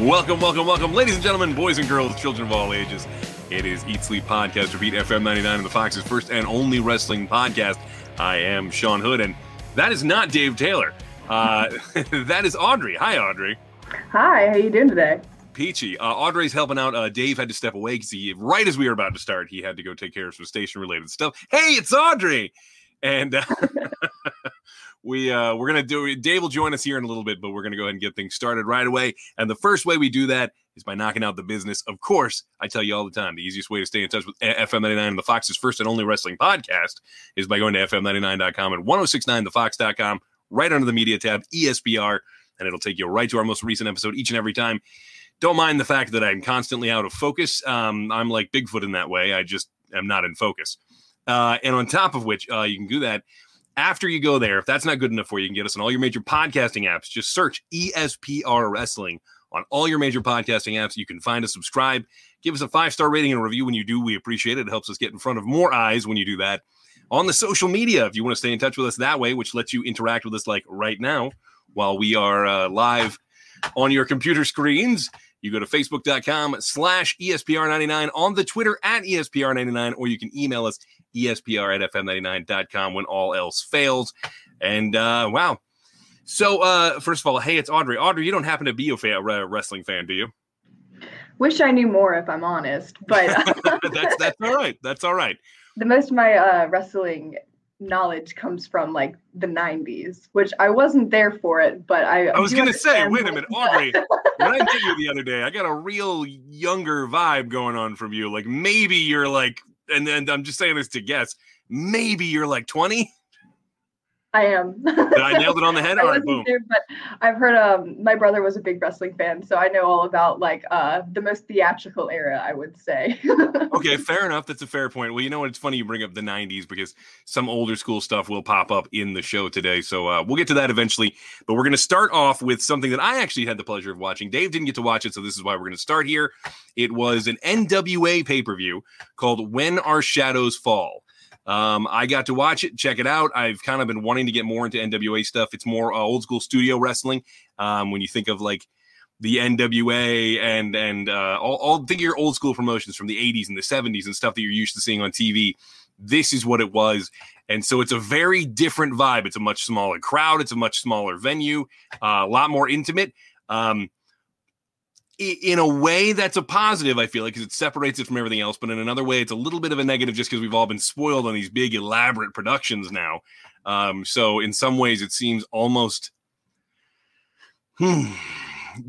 Welcome, welcome, welcome, ladies and gentlemen, boys and girls, children of all ages. It is Eat Sleep Podcast, Repeat FM 99 and the Fox's first and only wrestling podcast. I am Sean Hood, and that is not Dave Taylor. Uh, that is Audrey. Hi, Audrey. Hi, how you doing today? Peachy. Uh, Audrey's helping out. Uh, Dave had to step away because he, right as we were about to start, he had to go take care of some station related stuff. Hey, it's Audrey. And uh, we uh, we're gonna do. Dave will join us here in a little bit, but we're gonna go ahead and get things started right away. And the first way we do that is by knocking out the business. Of course, I tell you all the time, the easiest way to stay in touch with FM99 and the Fox's first and only wrestling podcast is by going to FM99.com and 1069thefox.com, right under the media tab, ESPR, and it'll take you right to our most recent episode each and every time. Don't mind the fact that I'm constantly out of focus. Um, I'm like Bigfoot in that way. I just am not in focus. Uh, and on top of which, uh, you can do that after you go there. If that's not good enough for you, you can get us on all your major podcasting apps. Just search ESPR Wrestling on all your major podcasting apps. You can find us, subscribe, give us a five star rating and review when you do. We appreciate it. It helps us get in front of more eyes when you do that. On the social media, if you want to stay in touch with us that way, which lets you interact with us like right now while we are uh, live on your computer screens. You go to facebook.com slash ESPR99 on the Twitter at ESPR99, or you can email us ESPR at FM99.com when all else fails. And uh, wow. So, uh, first of all, hey, it's Audrey. Audrey, you don't happen to be a, fan, wrestling fan, do you? Wish I knew more, if I'm honest, but that's that's all right. That's all right. The most of my uh, wrestling knowledge comes from like the 90s, which I wasn't there for it, but I. I was going to say, wait a minute, Audrey. when I met you the other day, I got a real younger vibe going on from you. Like maybe you're like, and then I'm just saying this to guess, maybe you're like 20. I am. Did I nailed it on the head? All right, boom. There, but I've heard um my brother was a big wrestling fan, so I know all about like uh the most theatrical era, I would say. okay, fair enough. That's a fair point. Well, you know what? It's funny you bring up the '90s because some older school stuff will pop up in the show today. So uh, we'll get to that eventually. But we're going to start off with something that I actually had the pleasure of watching. Dave didn't get to watch it, so this is why we're going to start here. It was an NWA pay per view called "When Our Shadows Fall." Um, I got to watch it, check it out. I've kind of been wanting to get more into NWA stuff. It's more uh, old school studio wrestling. Um, when you think of like the NWA and and uh, all, all think of your old school promotions from the 80s and the 70s and stuff that you're used to seeing on TV. This is what it was. And so it's a very different vibe. It's a much smaller crowd. It's a much smaller venue, uh, a lot more intimate. Um, in a way that's a positive i feel like because it separates it from everything else but in another way it's a little bit of a negative just because we've all been spoiled on these big elaborate productions now. Um, so in some ways it seems almost hmm,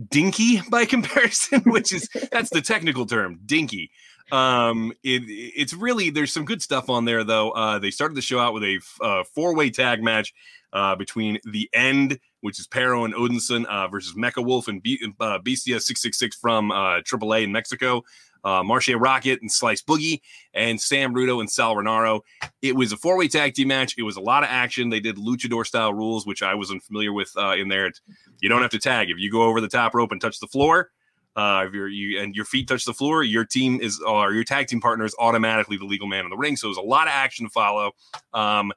dinky by comparison which is that's the technical term dinky. Um it it's really there's some good stuff on there though. Uh they started the show out with a uh, four-way tag match uh between the end which is Parrow and Odinson uh, versus Mecha Wolf and B- uh, BCS 666 from uh, AAA in Mexico, uh, Marshe Rockett and Slice Boogie, and Sam Rudo and Sal Rinauro. It was a four way tag team match. It was a lot of action. They did luchador style rules, which I wasn't familiar with uh, in there. You don't have to tag. If you go over the top rope and touch the floor, uh, if you and your feet touch the floor, your team is or your tag team partner is automatically the legal man in the ring. So there's a lot of action to follow. Um,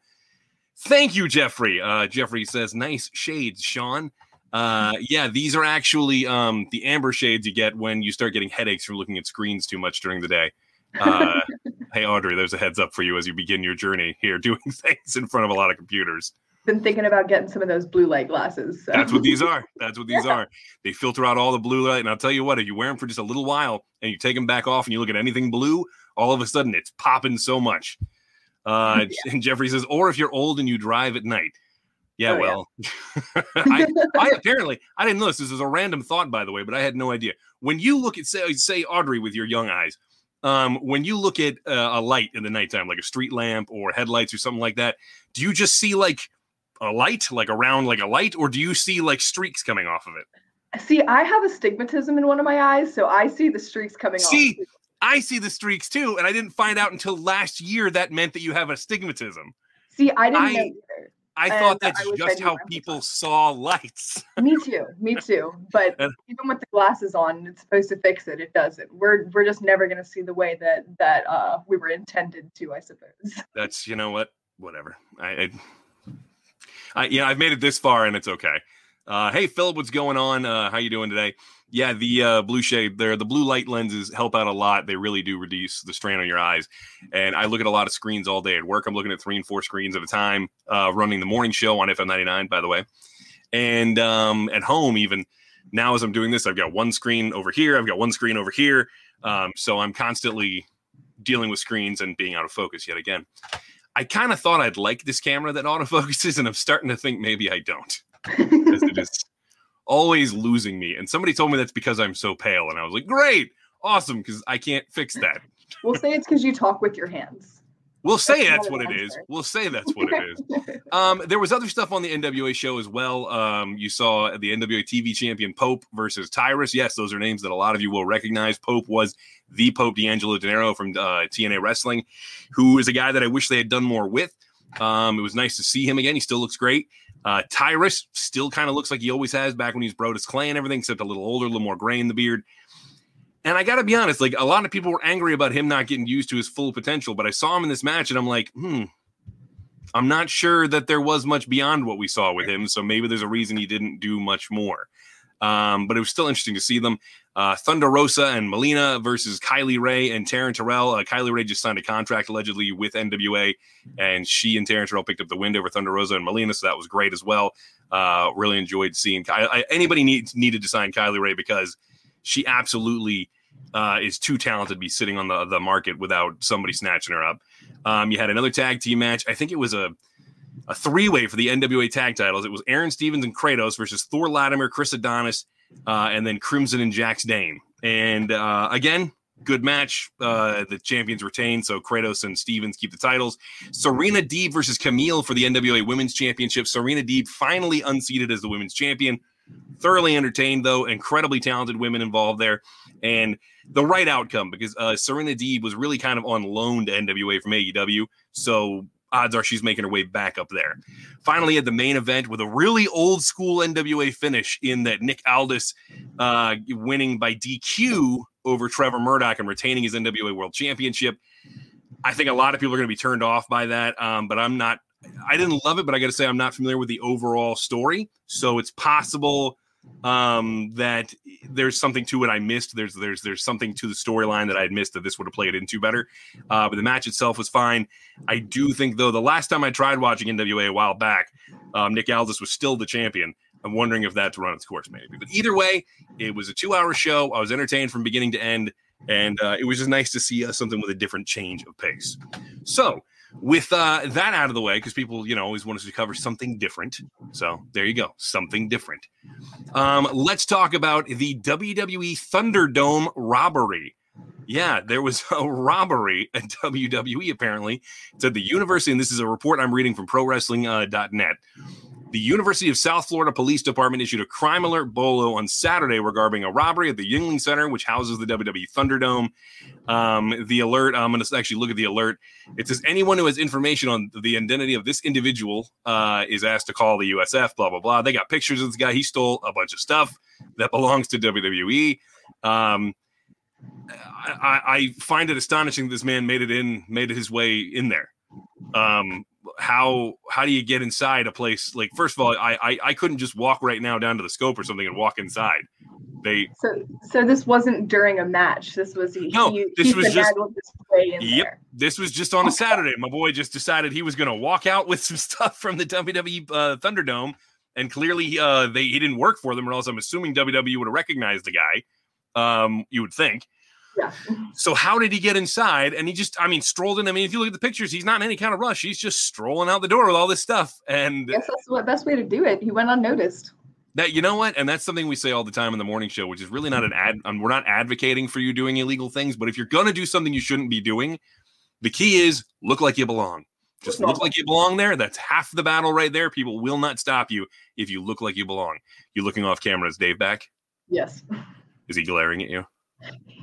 Thank you, Jeffrey. Uh, Jeffrey says, nice shades, Sean. Uh, yeah, these are actually um, the amber shades you get when you start getting headaches from looking at screens too much during the day. Uh, hey, Audrey, there's a heads up for you as you begin your journey here doing things in front of a lot of computers. Been thinking about getting some of those blue light glasses. So. That's what these are. That's what these are. They filter out all the blue light. And I'll tell you what, if you wear them for just a little while and you take them back off and you look at anything blue, all of a sudden it's popping so much. Uh, yeah. And Jeffrey says, or if you're old and you drive at night. Yeah, oh, well, yeah. I, I, apparently I didn't know this. This is a random thought, by the way, but I had no idea. When you look at say, say Audrey with your young eyes, um, when you look at uh, a light in the nighttime, like a street lamp or headlights or something like that, do you just see like a light, like around like a light, or do you see like streaks coming off of it? See, I have astigmatism in one of my eyes, so I see the streaks coming see, off. I see the streaks too, and I didn't find out until last year that meant that you have astigmatism. See, I didn't I, know either. I thought that's I just how people saw lights. me too, me too. But even with the glasses on, it's supposed to fix it. It doesn't. We're we're just never going to see the way that that uh, we were intended to. I suppose. That's you know what, whatever. I, I, I yeah, I've made it this far, and it's okay. Uh, hey, Philip, what's going on? Uh, how you doing today? Yeah, the uh, blue shade there, the blue light lenses help out a lot. They really do reduce the strain on your eyes. And I look at a lot of screens all day at work. I'm looking at three and four screens at a time, uh, running the morning show on FM99, by the way. And um, at home, even now as I'm doing this, I've got one screen over here, I've got one screen over here. Um, so I'm constantly dealing with screens and being out of focus yet again. I kind of thought I'd like this camera that autofocuses, and I'm starting to think maybe I don't. Because it is always losing me. And somebody told me that's because I'm so pale, and I was like, great, awesome, because I can't fix that. We'll say it's because you talk with your hands. We'll say that's, that's what it is. We'll say that's what it is. Um, there was other stuff on the NWA show as well. Um, you saw the NWA TV champion Pope versus Tyrus. Yes, those are names that a lot of you will recognize. Pope was the Pope D'Angelo Dinero from uh, TNA Wrestling, who is a guy that I wish they had done more with. Um, it was nice to see him again. He still looks great. Uh, Tyrus still kind of looks like he always has back when he's Brodus Clay and everything, except a little older, a little more gray in the beard. And I got to be honest, like a lot of people were angry about him not getting used to his full potential, but I saw him in this match and I'm like, hmm, I'm not sure that there was much beyond what we saw with him. So maybe there's a reason he didn't do much more. Um, but it was still interesting to see them. Uh, Thunder Rosa and Melina versus Kylie Rae and Taryn Terrell. Uh, Kylie Rae just signed a contract allegedly with NWA, and she and Taryn Terrell picked up the win over Thunder Rosa and Melina, so that was great as well. Uh, really enjoyed seeing I, I, anybody needed to sign Kylie Rae because she absolutely uh, is too talented to be sitting on the, the market without somebody snatching her up. Um, you had another tag team match. I think it was a a three way for the NWA tag titles. It was Aron Stevens and Kratos versus Thom Latimer, Chris Adonis, uh, and then Crimson and Jax Dane. And uh, again, good match. Uh, the champions retain, so Kratos and Stevens keep the titles. Serena Deeb versus Kamille for the NWA Women's Championship. Serena Deeb finally unseated as the women's champion. Thoroughly entertained, though. Incredibly talented women involved there. And the right outcome because uh, Serena Deeb was really kind of on loan to NWA from AEW. So odds are she's making her way back up there. Finally, at the main event with a really old school NWA finish in that Nick Aldis uh, winning by DQ over Trevor Murdoch and retaining his NWA World Championship. I think a lot of people are going to be turned off by that, um, but I'm not. I didn't love it, but I got to say I'm not familiar with the overall story, so it's possible um, that there's something to it I missed. There's there's there's something to the storyline that I had missed that this would have played into better. Uh, but the match itself was fine. I do think though the last time I tried watching NWA a while back, um, Nick Aldis was still the champion. I'm wondering if that's run its course maybe. But either way, it was a two hour show. I was entertained from beginning to end, and uh, it was just nice to see uh, something with a different change of pace. So with uh, that out of the way, because people, you know, always want us to cover something different. So there you go, something different. Um, let's talk about the WWE Thunderdome robbery. Yeah, there was a robbery at WWE, apparently. Said the university, and this is a report I'm reading from ProWrestling.net. Uh, the University of South Florida Police Department issued a crime alert bolo on Saturday regarding a robbery at the Yuengling Center, which houses the WWE Thunderdome. Um, the alert, I'm going to actually look at the alert. It says anyone who has information on the identity of this individual uh, is asked to call the USF, blah, blah, blah. They got pictures of this guy. He stole a bunch of stuff that belongs to WWE. Um, I, I, find it astonishing this man made it in, made his way in there. Um, how how do you get inside a place? Like first of all I, I i couldn't just walk right now down to the scope or something and walk inside. They so so this wasn't during a match. This was he, no he, this was just yep there. this was just on a saturday. My boy just decided he was going to walk out with some stuff from the wwe uh, thunderdome and clearly uh they he didn't work for them or else i'm assuming wwe would have recognized the guy um you would think yeah. So how did he get inside? And he just, I mean, strolled in. I mean, if you look at the pictures, he's not in any kind of rush. He's just strolling out the door with all this stuff. And yes, that's the best way to do it. He went unnoticed. That you know what, and that's something we say all the time in the morning show, which is really not an ad. Um, we're not advocating for you doing illegal things, but if you're gonna do something you shouldn't be doing, the key is look like you belong. Just look like you belong there. That's half the battle right there. People will not stop you if you look like you belong. You looking off camera? Is Dave back? Yes. Is he glaring at you?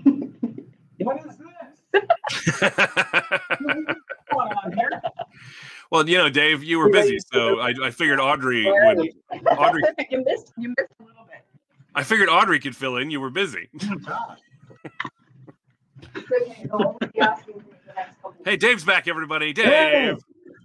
What is this? well, you know, Dave, you were busy, so I, I figured Audrey would. Audrey, you missed. You missed a little bit. I figured Audrey could fill in. You were busy. hey, Dave's back, everybody. Dave.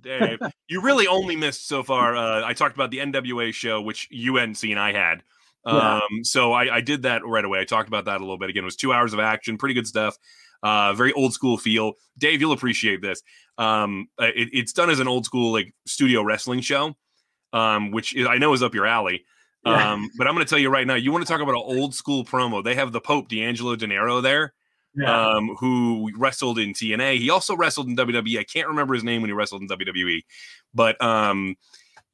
Dave, you really only missed so far. Uh, I talked about the NWA show, which UNC and I had. Um, so I, I, did that right away. I talked about that a little bit. Again, it was two hours of action, pretty good stuff. Uh, very old school feel. Dave, you'll appreciate this. Um, it, it's done as an old school like studio wrestling show, um, which is, I know is up your alley. Yeah. Um, but I'm going to tell you right now, you want to talk about an old school promo? They have the Pope D'Angelo Dinero there yeah. um, who wrestled in TNA. He also wrestled in WWE. I can't remember his name when he wrestled in WWE, but um,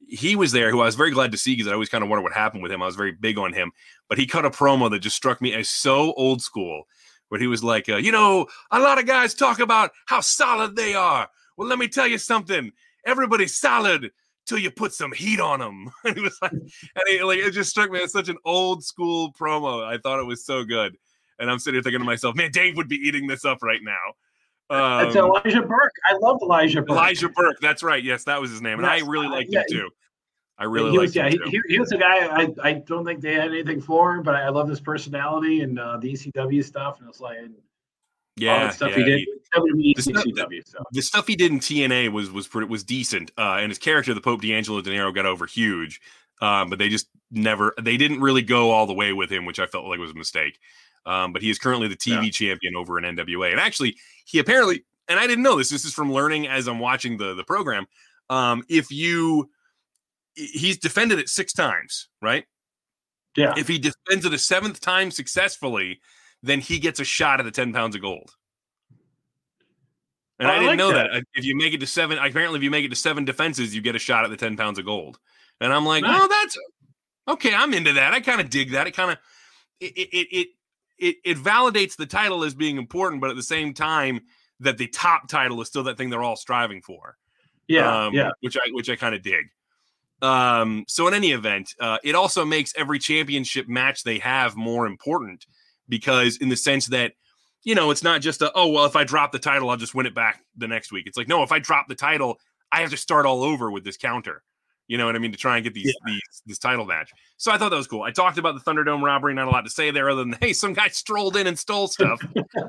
he was there. Who I was very glad to see because I always kind of wonder what happened with him. I was very big on him, but he cut a promo that just struck me as so old school. Where he was like, uh, you know, a lot of guys talk about how solid they are. Well, let me tell you something. Everybody's solid till you put some heat on them. and he was like, and he, like it just struck me as such an old school promo. I thought it was so good and I'm sitting here thinking to myself, man, Dave would be eating this up right now. Um, it's Elijah Burke. I love Elijah Burke. Elijah Burke. That's right. Yes, that was his name, and yes, I really liked yeah, him too. I really he liked was, yeah, him he, he, was a guy. I, I don't think they had anything for him, but I, I love his personality and uh, the ECW stuff, and it's like. Yeah, the stuff yeah, he did. He, the, stuff, ECW, so. the stuff he did in TNA was was pretty, was decent, uh, and his character, the Pope D'Angelo Dinero, got over huge. Um, but they just never they didn't really go all the way with him, which I felt like was a mistake. Um, but he is currently the TV yeah. champion over in NWA. And actually, he apparently, and I didn't know this, this is from learning as I'm watching the, the program. Um, if you, he's defended it six times, right? Yeah. If he defends it a seventh time successfully, then he gets a shot at the 10 pounds of gold. And I, I didn't like know that. that. If you make it to seven, apparently, if you make it to seven defenses, you get a shot at the 10 pounds of gold. And I'm like, nice. oh, that's okay. I'm into that. I kind of dig that. It kind of, it, it, it, it, it validates the title as being important, but at the same time, that the top title is still that thing they're all striving for. Yeah, um, yeah. Which I which I kind of dig. Um, so in any event, uh, it also makes every championship match they have more important because in the sense that you know it's not just a oh well if I drop the title I'll just win it back the next week. It's like no if I drop the title I have to start all over with this counter. You know what I mean? To try and get these, yeah. these this title match. So I thought that was cool. I talked about the Thunderdome robbery. Not a lot to say there, other than hey, some guy strolled in and stole stuff.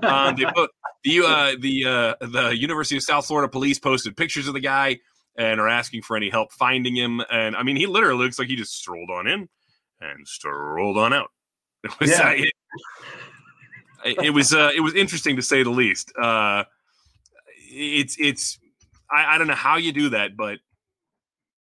um, they put the uh, the uh, the University of South Florida police posted pictures of the guy and are asking for any help finding him. And I mean, he literally looks like he just strolled on in and strolled on out. It was yeah. uh, it, it, was uh, it was interesting to say the least. Uh, it's it's I, I don't know how you do that, but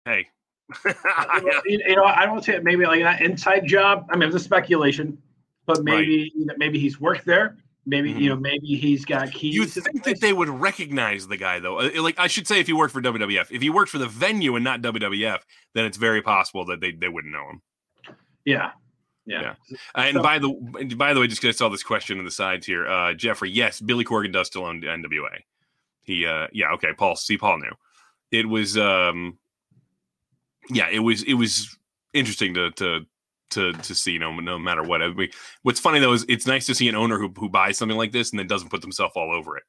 hey, you know, I don't say maybe like an inside job. I mean, it's a speculation, but maybe right. maybe he's worked there. Maybe mm-hmm. you know, maybe he's got keys. You think that they would recognize the guy though? Uh, like I should say, if he worked for WWF, if he worked for the venue and not WWF, then it's very possible that they, they wouldn't know him. Yeah, yeah. yeah. And so, by the by the way, just because I saw this question on the sides here, uh, Jeffrey, yes, Billy Corgan does still own NWA. He, uh, yeah, okay, Paul. See, Paul knew. It was um yeah, it was it was interesting to to to to see no no matter what. I mean, what's funny though is it's nice to see an owner who who buys something like this and then doesn't put themselves all over it.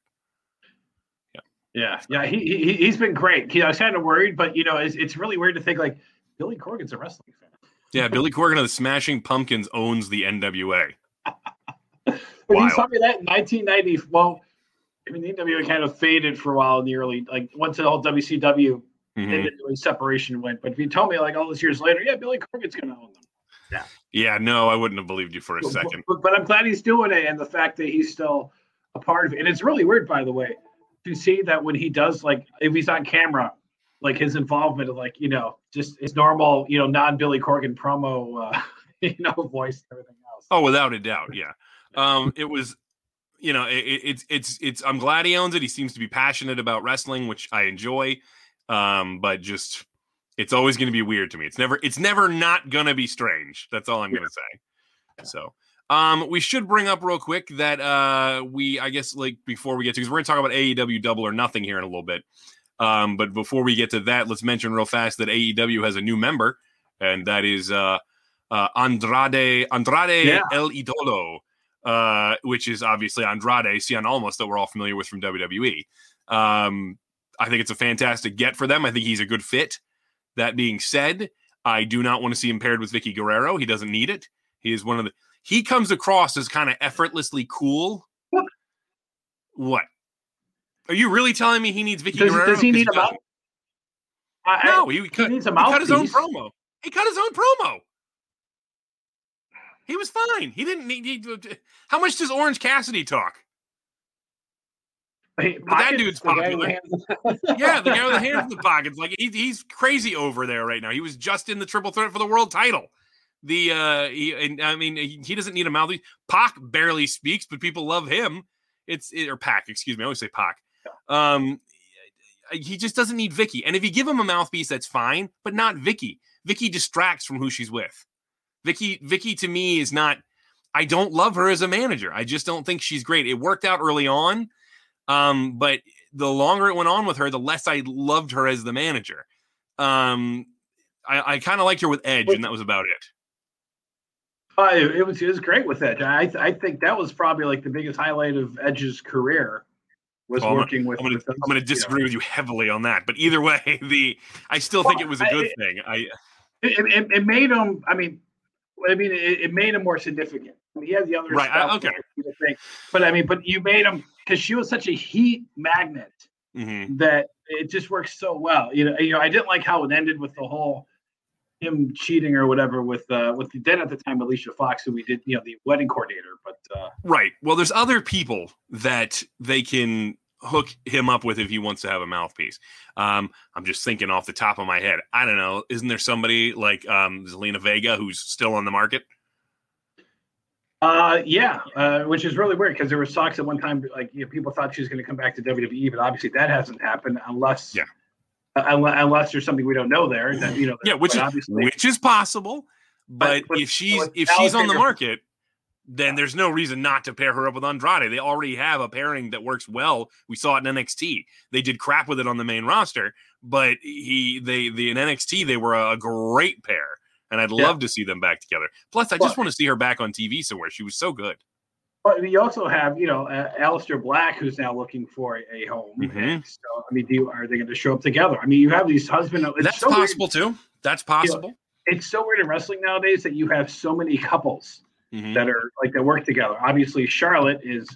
Yeah, yeah, yeah. He, he he's been great. He, I was kind of worried, but you know, it's it's really weird to think like Billy Corgan's a wrestling fan. Yeah, Billy Corgan of the Smashing Pumpkins owns the NWA. you saw me that in 1990, well, I mean, the NWA kind of faded for a while in the early, like once the whole WCW mm-hmm. separation went. But if you tell me like all those years later, yeah, Billy Corgan's going to own them. Yeah. Yeah. No, I wouldn't have believed you for a second. But, but, I'm glad he's doing it, and the fact that he's still a part of it. And it's really weird, by the way, to see that when he does like if he's on camera, like his involvement of like you know just his normal you know non Billy Corgan promo uh, you know voice and everything else. Oh, without a doubt, yeah. Um, it was you know, it, it's it's it's. I'm glad he owns it. He seems to be passionate about wrestling, which I enjoy. Um, but just it's always going to be weird to me. It's never it's never not going to be strange. That's all I'm going to say. So, um, we should bring up real quick that uh, we I guess like before we get to because we're going to talk about AEW Double or Nothing here in a little bit. Um, but before we get to that, let's mention real fast that AEW has a new member, and that is uh, uh, Andrade Andrade yeah. El Idolo, uh, which is obviously Andrade Cien Almas that we're all familiar with from WWE. Um, I think it's a fantastic get for them. I think he's a good fit. That being said, I do not want to see him paired with Vickie Guerrero. He doesn't need it. He is one of the. He comes across as kind of effortlessly cool. What? What? Are you really telling me he needs Vickie does, Guerrero? Does he need a mouth? I, no, he, cut, he, he cut his own promo. He cut his own promo. He was fine. He didn't need. He, how much does Orange Cassidy talk? That dude's popular. yeah, the guy with the hands in the pockets. Like he, he's crazy over there right now. He was just in the triple threat for the world title. The uh, he, and, I mean, he, he, doesn't need a mouthpiece. Pac barely speaks, but people love him. It's it, or Pac, excuse me. I always say Pac. Um, he just doesn't need Vickie. And if you give him a mouthpiece, that's fine, but not Vickie. Vickie distracts from who she's with. Vickie, Vickie to me is not. I don't love her as a manager. I just don't think she's great. It worked out early on, um, but the longer it went on with her, the less I loved her as the manager. Um, I, I kind of liked her with Edge, and that was about it. Uh, it, was it was great with Edge. I I think that was probably like the biggest highlight of Edge's career was well, working I'm, with. I'm going to I'm going to disagree know. with you heavily on that, but either way, the I still well, think it was a good I, thing. I it, it, it, made him. I mean, I mean, it, it made him more significant. He has the other right. I, okay, but I mean, but you made him because she was such a heat magnet mm-hmm. that it just works so well. You know, you know, I didn't like how it ended with the whole him cheating or whatever with uh with the then at the time Alicia Fox who we did you know the wedding coordinator but uh right well there's other people that they can hook him up with if he wants to have a mouthpiece um I'm just thinking off the top of my head I don't know isn't there somebody like um Zelina Vega who's still on the market uh yeah uh which is really weird because there were talks at one time like you know, people thought she was going to come back to WWE but obviously that hasn't happened unless yeah unless there's something we don't know there. That, you know, yeah, which is obviously, which is possible. But, but if she's if she's on the market, then there's no reason not to pair her up with Andrade. They already have a pairing that works well. We saw it in NXT. They did crap with it on the main roster, but he they the in NXT they were a, great pair, and I'd yeah. love to see them back together. Plus, I just want to see her back on TV somewhere. She was so good. But we also have, you know, uh, Aleister Black, who's now looking for a, a home. Mm-hmm. So, I mean, do you, are they going to show up together? I mean, you have these husband. That's so possible weird. too. That's possible. You know, it's so weird in wrestling nowadays that you have so many couples mm-hmm. that are like that work together. Obviously, Charlotte is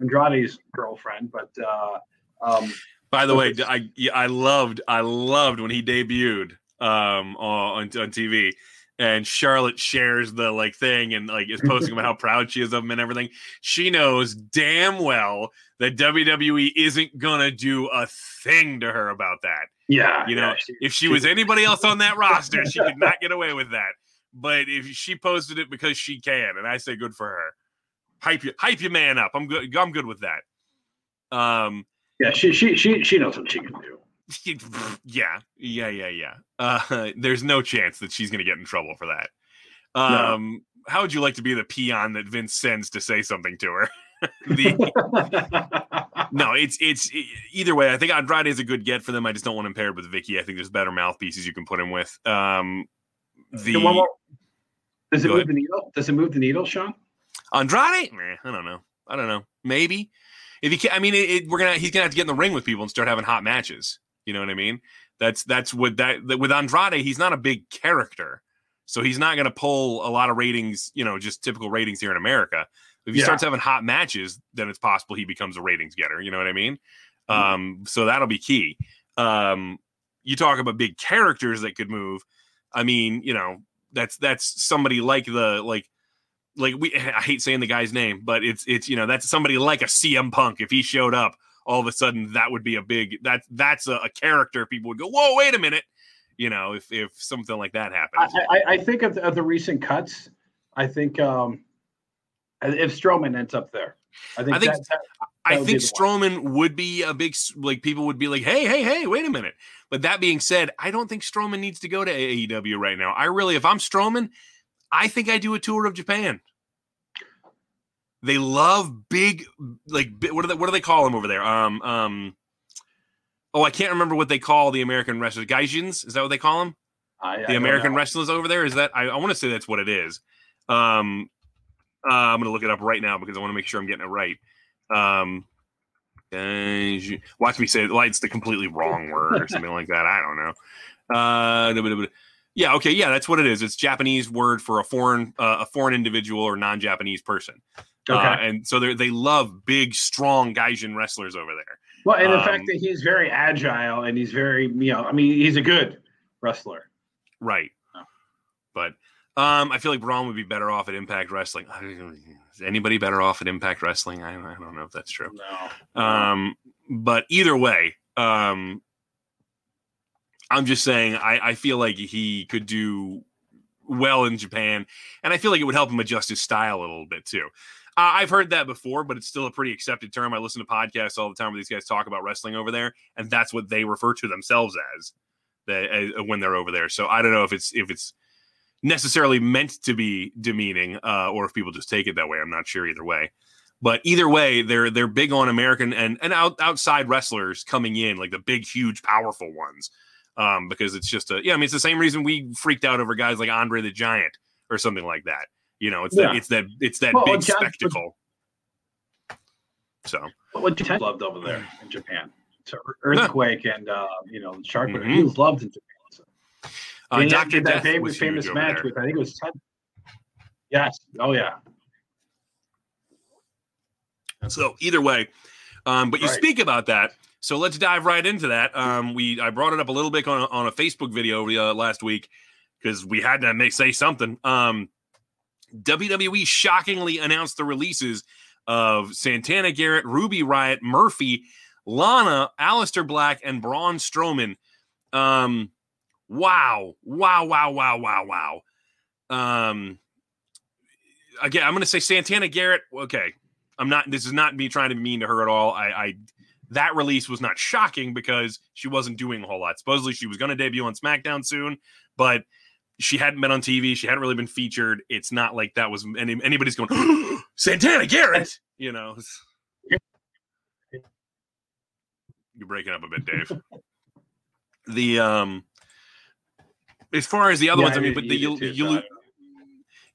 Andrade's girlfriend, but uh, um, by the way, I I loved I loved when he debuted um, on on TV and Charlotte shares the like thing and like is posting about how proud she is of him and everything. She knows damn well that WWE isn't gonna do a thing to her about that. Yeah, you know, yeah, she, if she, she was anybody else on that roster, she could not get away with that. But if she posted it because she can, and I say good for her. Hype you, hype your man up. I'm good. I'm good with that. Um, yeah, she she she she knows what she can do. yeah, yeah, yeah, yeah. Uh, there's no chance that she's going to get in trouble for that. Um, no. How would you like to be the peon that Vince sends to say something to her? the, no, it's it's either way. I think Andrade is a good get for them. I just don't want him paired with Vickie. I think there's better mouthpieces you can put him with. Um, the does it move ahead. the needle? Does it move the needle, Sean? Andrade? Nah, I don't know. I don't know. Maybe if he can. I mean, it, it, we're gonna he's gonna have to get in the ring with people and start having hot matches. You know what I mean? That's that's what that, that with Andrade, he's not a big character. So he's not going to pull a lot of ratings, you know, just typical ratings here in America. If he yeah. starts having hot matches, then it's possible he becomes a ratings getter. You know what I mean? Mm-hmm. Um, so that'll be key. Um, you talk about big characters that could move. I mean, you know, that's that's somebody like the like like we I hate saying the guy's name, but it's it's you know that's somebody like a CM Punk if he showed up all of a sudden that would be a big that that's a, a character people would go whoa wait a minute you know if if something like that happens i, I, I think of the, of the recent cuts i think um if Strowman ends up there i think i think, that, that, that I think Strowman one. would be a big like people would be like, hey, hey, hey, wait a minute. But that being said, I don't think Strowman needs to go to AEW right now. I really, if I'm Strowman, I think I do a tour of Japan. They love big, like what do they what do they call them over there? Um, um. Oh, I can't remember what they call the American wrestlers. Gaijins, is that what they call them? I, the I American wrestlers over there. Is that I, I want to say that's what it is. Um, uh, I'm gonna look it up right now because I want to make sure I'm getting it right. Um, watch me say it. Like it's the completely wrong word or something like that. I don't know. Uh, yeah, okay, yeah, that's what it is. It's Japanese word for a foreign uh, a foreign individual or non-Japanese person. Okay. Uh, and so they they love big, strong Gaijin wrestlers over there. Well, and the um, fact that he's very agile and he's very, you know, I mean, he's a good wrestler. Right. Oh. But um, I feel like Braun would be better off at Impact Wrestling. Is anybody better off at Impact Wrestling? I, I don't know if that's true. No. Um, but either way, um, I'm just saying I, I feel like he could do well in Japan, and I feel like it would help him adjust his style a little bit too. I've heard that before, but it's still a pretty accepted term. I listen to podcasts all the time where these guys talk about wrestling over there, and that's what they refer to themselves as, uh, when they're over there. So I don't know if it's if it's necessarily meant to be demeaning, uh, or if people just take it that way. I'm not sure either way. But either way, they're they're big on American and and out, outside wrestlers coming in, like the big, huge, powerful ones um, because it's just a yeah. I mean, it's the same reason we freaked out over guys like Andre the Giant or something like that. You know, it's yeah. that it's that it's that well, big John, spectacle. So what Japan loved over there in Japan. So earthquake and uh, you know shark. Mm-hmm. He was loved in Japan. So. Uh, Doctor that famous famous match there. with I think it was ten. Yes. Oh yeah. So either way, um, but you right. speak about that so let's dive right into that. Um, we I brought it up a little bit on a, on a Facebook video uh, last week because we had to make say something. Um, WWE shockingly announced the releases of Santana Garrett, Ruby Riott, Murphy, Lana, Aleister Black, and Braun Strowman. Um, wow, wow, wow, wow, wow, wow. Um, again, I'm going to say Santana Garrett. Okay, I'm not. This is not me trying to be mean to her at all. I, I that release was not shocking because she wasn't doing a whole lot. Supposedly she was going to debut on SmackDown soon, but she hadn't been on TV. She hadn't really been featured. It's not like that was any, anybody's going Santana Garrett. You know, you're breaking up a bit, Dave. the um, as far as the other yeah, ones, I mean, but the, you you, you,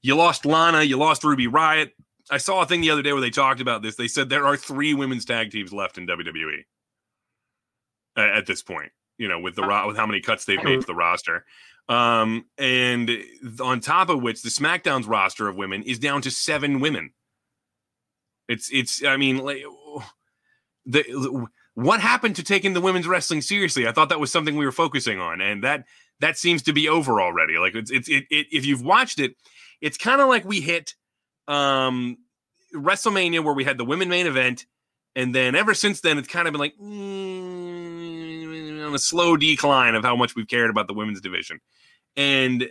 you lost Lana, you lost Ruby Riott. I saw a thing the other day where they talked about this. They said there are three women's tag teams left in WWE at this point. You know, with the ro- with how many cuts they've made to the roster, um, and on top of which, the SmackDown's roster of women is down to seven women. It's it's. I mean, like, the what happened to taking the women's wrestling seriously? I thought that was something we were focusing on, and that that seems to be over already. Like it's it's it, it if you've watched it, it's kind of like we hit um, WrestleMania where we had the women main event, and then ever since then it's kind of been like mm, a slow decline of how much we've cared about the women's division. And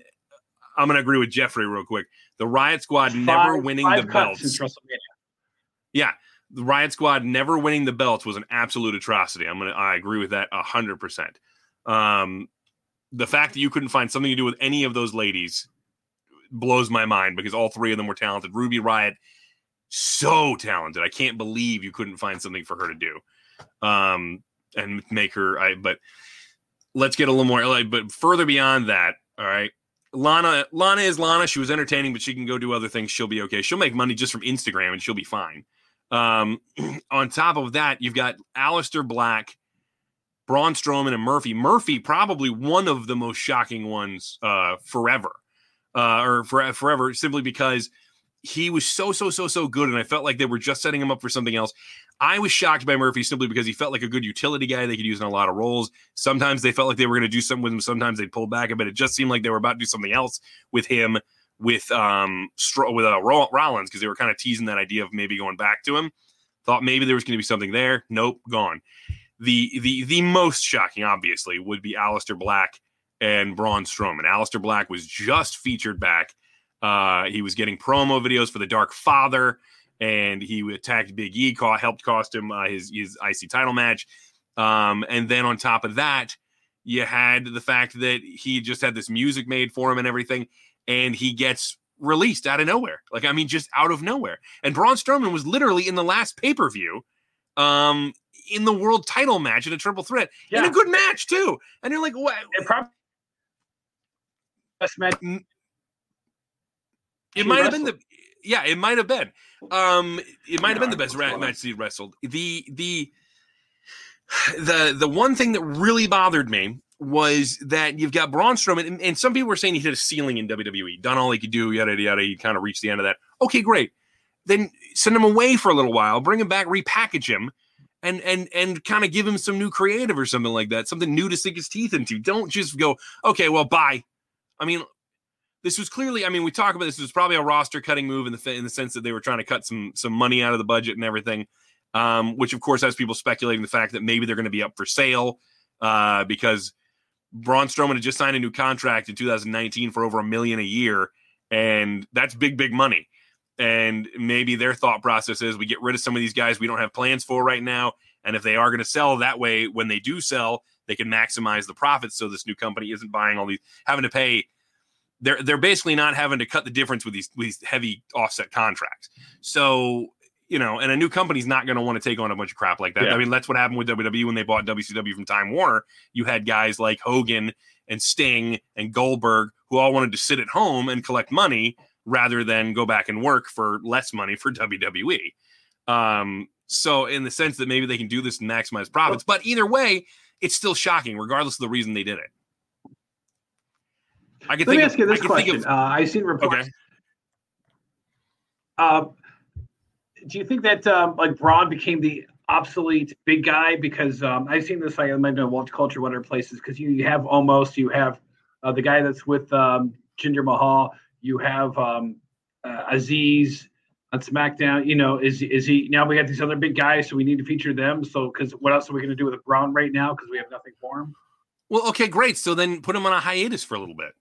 I'm going to agree with Jeffrey real quick. The Riott Squad five, never winning the belts. Yeah, the Riott Squad never winning the belts was an absolute atrocity. I'm gonna I agree with that hundred percent. Um, the fact that you couldn't find something to do with any of those ladies blows my mind because all three of them were talented. Ruby Riott, so talented. I can't believe you couldn't find something for her to do. Um, and make her I but let's get a little more like but further beyond that, all right. Lana Lana is Lana. She was entertaining, but she can go do other things. She'll be okay. She'll make money just from Instagram and she'll be fine. Um, on top of that, you've got Aleister Black, Braun Strowman, and Murphy. Murphy, probably one of the most shocking ones uh, forever uh, or for, forever simply because he was so so so so good and i felt like they were just setting him up for something else i was shocked by murphy simply because he felt like a good utility guy they could use in a lot of roles sometimes they felt like they were going to do something with him sometimes they'd pull back a bit it just seemed like they were about to do something else with him with um with uh, rollins because they were kind of teasing that idea of maybe going back to him thought maybe there was going to be something there nope gone the the the most shocking obviously would be Aleister Black and Braun Strowman. Aleister Black was just featured back. Uh, he was getting promo videos for the Dark Father, and he attacked Big E, caught, helped cost him uh, his his IC title match. Um, and then on top of that, you had the fact that he just had this music made for him and everything, and he gets released out of nowhere. Like I mean, just out of nowhere. And Braun Strowman was literally in the last pay per view, um, in the world title match in a triple threat, yeah. in a good match too. And you're like, what? It probably best match. It might have been the yeah, it might have been. Um, it might have been the best ra- match he wrestled. The the the the one thing that really bothered me was that you've got Braun Strowman, and, and, some people were saying he hit a ceiling in WWE, done all he could do, yada yada. He kind of reached the end of that. Okay, great. Then send him away for a little while, bring him back, repackage him, and and and kind of give him some new creative or something like that, something new to sink his teeth into. Don't just go, okay, well, bye. I mean, this was clearly. I mean, we talk about this. This was probably a roster cutting move in the in the sense that they were trying to cut some some money out of the budget and everything. Um, which of course has people speculating the fact that maybe they're going to be up for sale uh, because Braun Strowman had just signed a new contract in 2019 for over a million a year, and that's big, big money. And maybe their thought process is we get rid of some of these guys we don't have plans for right now. And if they are going to sell that way, when they do sell, they can maximize the profits. So this new company isn't buying all these, having to pay. They're they're basically not having to cut the difference with these with these heavy offset contracts. So you know, and a new company's not going to want to take on a bunch of crap like that. Yeah. I mean, that's what happened with WWE when they bought WCW from Time Warner. You had guys like Hogan and Sting and Goldberg who all wanted to sit at home and collect money rather than go back and work for less money for WWE. Um, so in the sense that maybe they can do this and maximize profits, but either way, it's still shocking, regardless of the reason they did it. I can Let me ask you this question. Of, uh, I've seen reports. Okay. Uh, do you think that um, like Braun became the obsolete big guy because um, I've seen this like I might know Watch Culture, what other places because you, you have almost you have uh, the guy that's with um, Jinder Mahal, you have um, uh, Azeez on SmackDown. You know, is is he now? We got these other big guys, so we need to feature them. So, because what else are we going to do with Braun right now? Because we have nothing for him. Well, okay, great. So then put him on a hiatus for a little bit,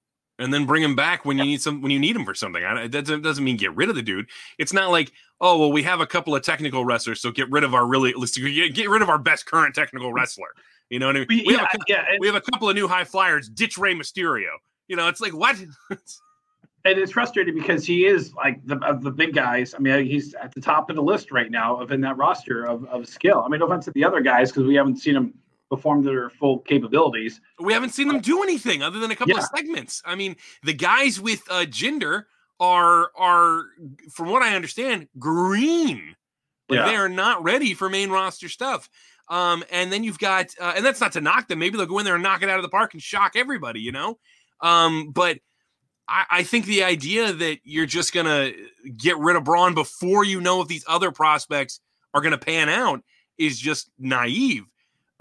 and then bring him back when you need some when you need him for something. I, that doesn't, doesn't mean get rid of the dude. It's not like oh well, we have a couple of technical wrestlers, so get rid of our really get, get rid of our best current technical mm. wrestler. You know what I mean? We, yeah, have a, yeah, we have a couple of new high flyers. Ditch Rey Mysterio. You know, it's like what? and it's frustrating because he is like the of the big guys. I mean, he's at the top of the list right now of in that roster of, of skill. I mean, no offense to the other guys because we haven't seen them perform their full capabilities. We haven't seen them do anything other than a couple yeah. of segments. I mean, the guys with uh, Jinder are are from what I understand green. Like yeah. they are not ready for main roster stuff. Um, and then you've got, uh, and that's not to knock them. Maybe they'll go in there and knock it out of the park and shock everybody, you know. Um, but I, I think the idea that you're just gonna get rid of Braun before you know if these other prospects are gonna pan out is just naive.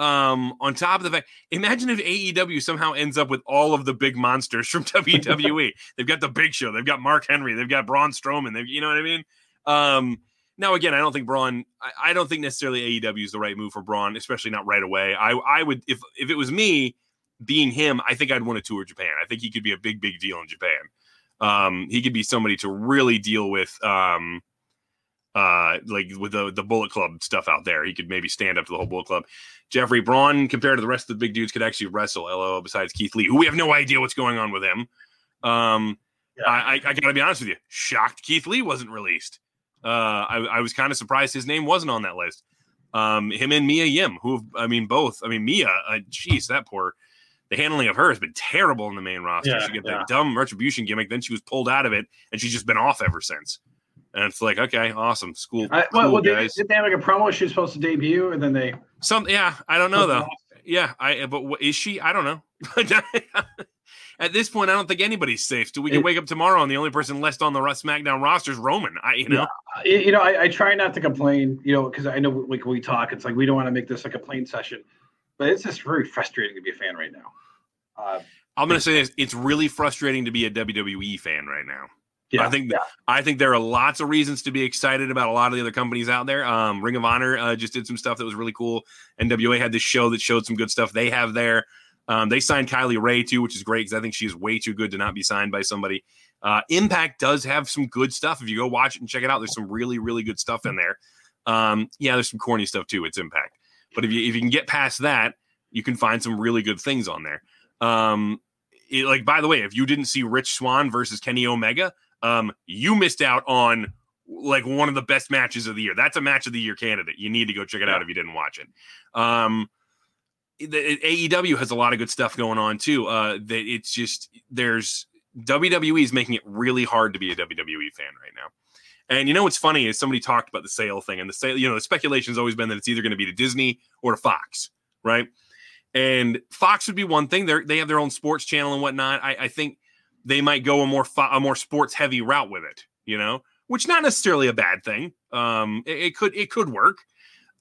Um, on top of the fact, imagine if AEW somehow ends up with all of the big monsters from WWE. they've got the Big Show, they've got Mark Henry, they've got Braun Strowman. They've, you know what I mean? Um, now again, I don't think Braun. I, I, don't think necessarily AEW is the right move for Braun, especially not right away. I I would if if it was me, being him, I think I'd want to tour Japan. I think he could be a big, big deal in Japan. Um, he could be somebody to really deal with, um, uh, like with the the Bullet Club stuff out there. He could maybe stand up to the whole Bullet Club. Jeffrey Braun, compared to the rest of the big dudes, could actually wrestle. LO besides Keith Lee, who we have no idea what's going on with him. Um, yeah. I, I, I got to be honest with you, shocked Keith Lee wasn't released. Uh, I, I was kind of surprised his name wasn't on that list. Um, him and Mia Yim, who I mean, both. I mean, Mia, uh, jeez, that poor the handling of her has been terrible in the main roster. Yeah, she got yeah. that dumb retribution gimmick, then she was pulled out of it, and she's just been off ever since. And it's like, okay, awesome, school. I, well, cool, well guys. Did, they have like a promo? She was supposed to debut, and then they some. Yeah, I don't know though. Yeah, I. But what, is she? I don't know. At this point, I don't think anybody's safe. So we can it, wake up tomorrow, and the only person left on the SmackDown roster is Roman. I, you know, yeah, you know, I, I, try not to complain. You know, because I know like we talk, it's like we don't want to make this like a plain session, but it's just very frustrating to be a fan right now. Uh, I'm going to say this: it's really frustrating to be a WWE fan right now. Yeah, I think yeah. I think there are lots of reasons to be excited about a lot of the other companies out there. Um, Ring of Honor uh, just did some stuff that was really cool. NWA had this show that showed some good stuff they have there. Um, they signed Kylie Rae too, which is great because I think she's way too good to not be signed by somebody. Uh, Impact does have some good stuff. If you go watch it and check it out, there's some really really good stuff in there. Um, yeah, there's some corny stuff too. It's Impact, but if you if you can get past that, you can find some really good things on there. Um, it, like by the way, if you didn't see Rich Swann versus Kenny Omega, um, you missed out on like one of the best matches of the year. That's a match of the year candidate. You need to go check it out if you didn't watch it. Um, the, AEW has a lot of good stuff going on too. Uh, that it's just there's WWE is making it really hard to be a WWE fan right now. And you know what's funny is somebody talked about the sale thing, and the sale. You know, the speculation has always been that it's either going to be to Disney or to Fox, right? And Fox would be one thing. They they have their own sports channel and whatnot. I, I think they might go a more fo- a more sports heavy route with it. You know, which not necessarily a bad thing. Um, it, it could it could work.